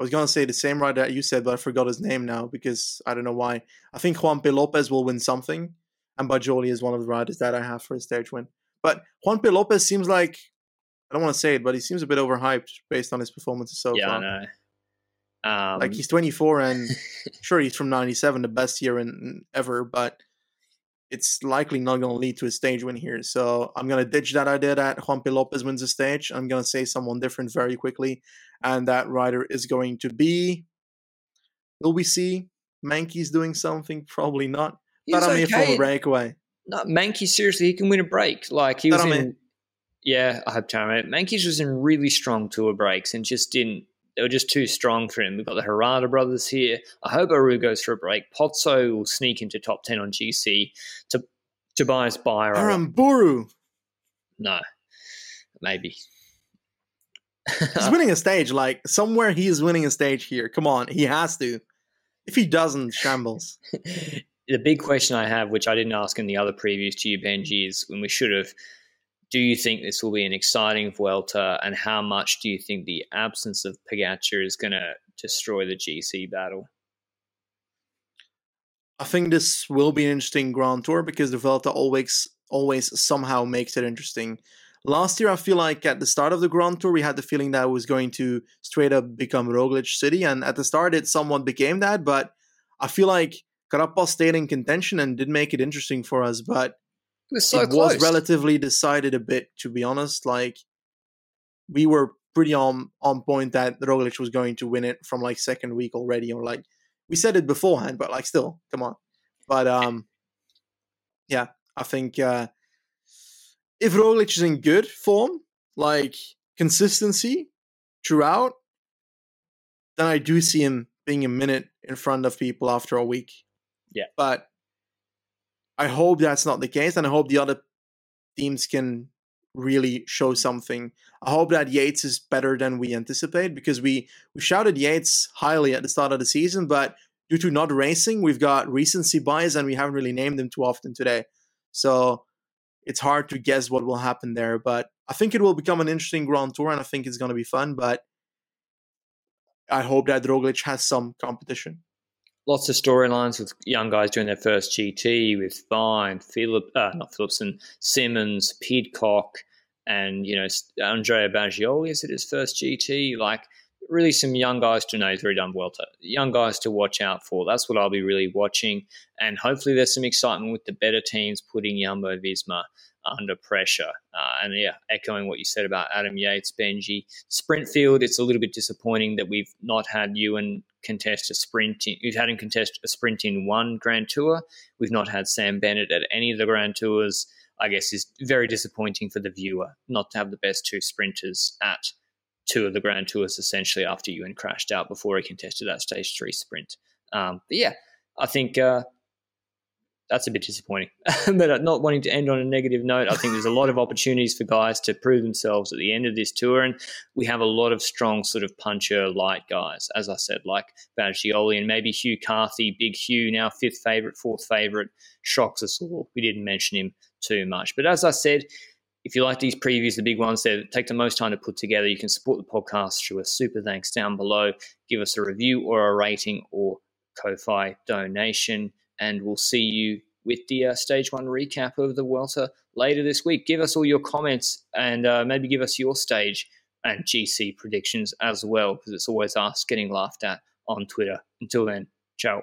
I was gonna say the same rider that you said, but I forgot his name now because I don't know why. I think Juanpi Lopez will win something, and Bagioli is one of the riders that I have for a stage win. But Juanpi Lopez seems like I don't want to say it, but he seems a bit overhyped based on his performances so yeah, far. Yeah, I know. Um, like he's 24 and sure he's from 97, the best year in ever, but it's likely not going to lead to a stage win here. So I'm going to ditch that idea that Juanpi Lopez wins a stage. I'm going to say someone different very quickly, and that rider is going to be. Will we see Meintjes doing something? Probably not. but I mean, okay. from a breakaway. No, Meintjes seriously, he can win a break. Like he was in. Yeah, I hope Tara. Meintjes was in really strong tour breaks and just didn't they were just too strong for him. We've got the Herrada brothers here. I hope Aru goes for a break. Pozzo will sneak into top 10 on GC. To Tobias Beyer. Aranburu. No, maybe. he's winning a stage. Like, somewhere he is winning a stage here. Come on, he has to. If he doesn't, shambles. the big question I have, which I didn't ask in the other previews to you, Benji, is when we should have do you think this will be an exciting Vuelta, and how much do you think the absence of Pogacar is going to destroy the GC battle? I think this will be an interesting Grand Tour because the Vuelta always always somehow makes it interesting. Last year, I feel like at the start of the Grand Tour, we had the feeling that it was going to straight up become Roglic City, and at the start, it somewhat became that. But I feel like Carapaz stayed in contention and did make it interesting for us. But was so it close. was relatively decided a bit, to be honest. Like we were pretty on on point that Roglic was going to win it from like second week already, or like we said it beforehand, but like still, come on. But um, yeah, I think uh, if Roglic is in good form, like consistency throughout, then I do see him being a minute in front of people after a week. Yeah, but I hope that's not the case, and I hope the other teams can really show something. I hope that Yates is better than we anticipate because we we shouted Yates highly at the start of the season, but due to not racing, we've got recency bias and we haven't really named him too often today. So it's hard to guess what will happen there, but I think it will become an interesting Grand Tour and I think it's going to be fun, but I hope that Roglic has some competition lots of storylines with young guys doing their first GT with Vine, Philip, uh, not Philipsen, Simmons, Pidcock, and you know Andrea Bagioli is it his first GT? Like really some young guys to know. Already done Vuelta. Young guys to watch out for. That's what I'll be really watching, and hopefully there's some excitement with the better teams putting Jumbo Visma under pressure. Uh, and yeah, echoing what you said about Adam Yates, Benji, sprint field. It's a little bit disappointing that we've not had Ewan contest a sprint. In, we've had him contest a sprint in one Grand Tour. We've not had Sam Bennett at any of the Grand Tours. I guess is very disappointing for the viewer not to have the best two sprinters at two of the Grand Tours essentially after Ewan crashed out before he contested that stage three sprint. Um, but yeah, I think uh, that's a bit disappointing. but uh, not wanting to end on a negative note, I think there's a lot of opportunities for guys to prove themselves at the end of this tour, and we have a lot of strong sort of puncher light guys, as I said, like Bagioli and maybe Hugh Carthy, Big Hugh, now fifth favourite, fourth favourite, shocks us all. We didn't mention him too much, but as I said. If you like these previews, the big ones that take the most time to put together, you can support the podcast through a super thanks down below. Give us a review or a rating or Ko-Fi donation and we'll see you with the uh, stage one recap of the Vuelta later this week. Give us all your comments and uh, maybe give us your stage and GC predictions as well, because it's always us getting laughed at on Twitter. Until then, ciao.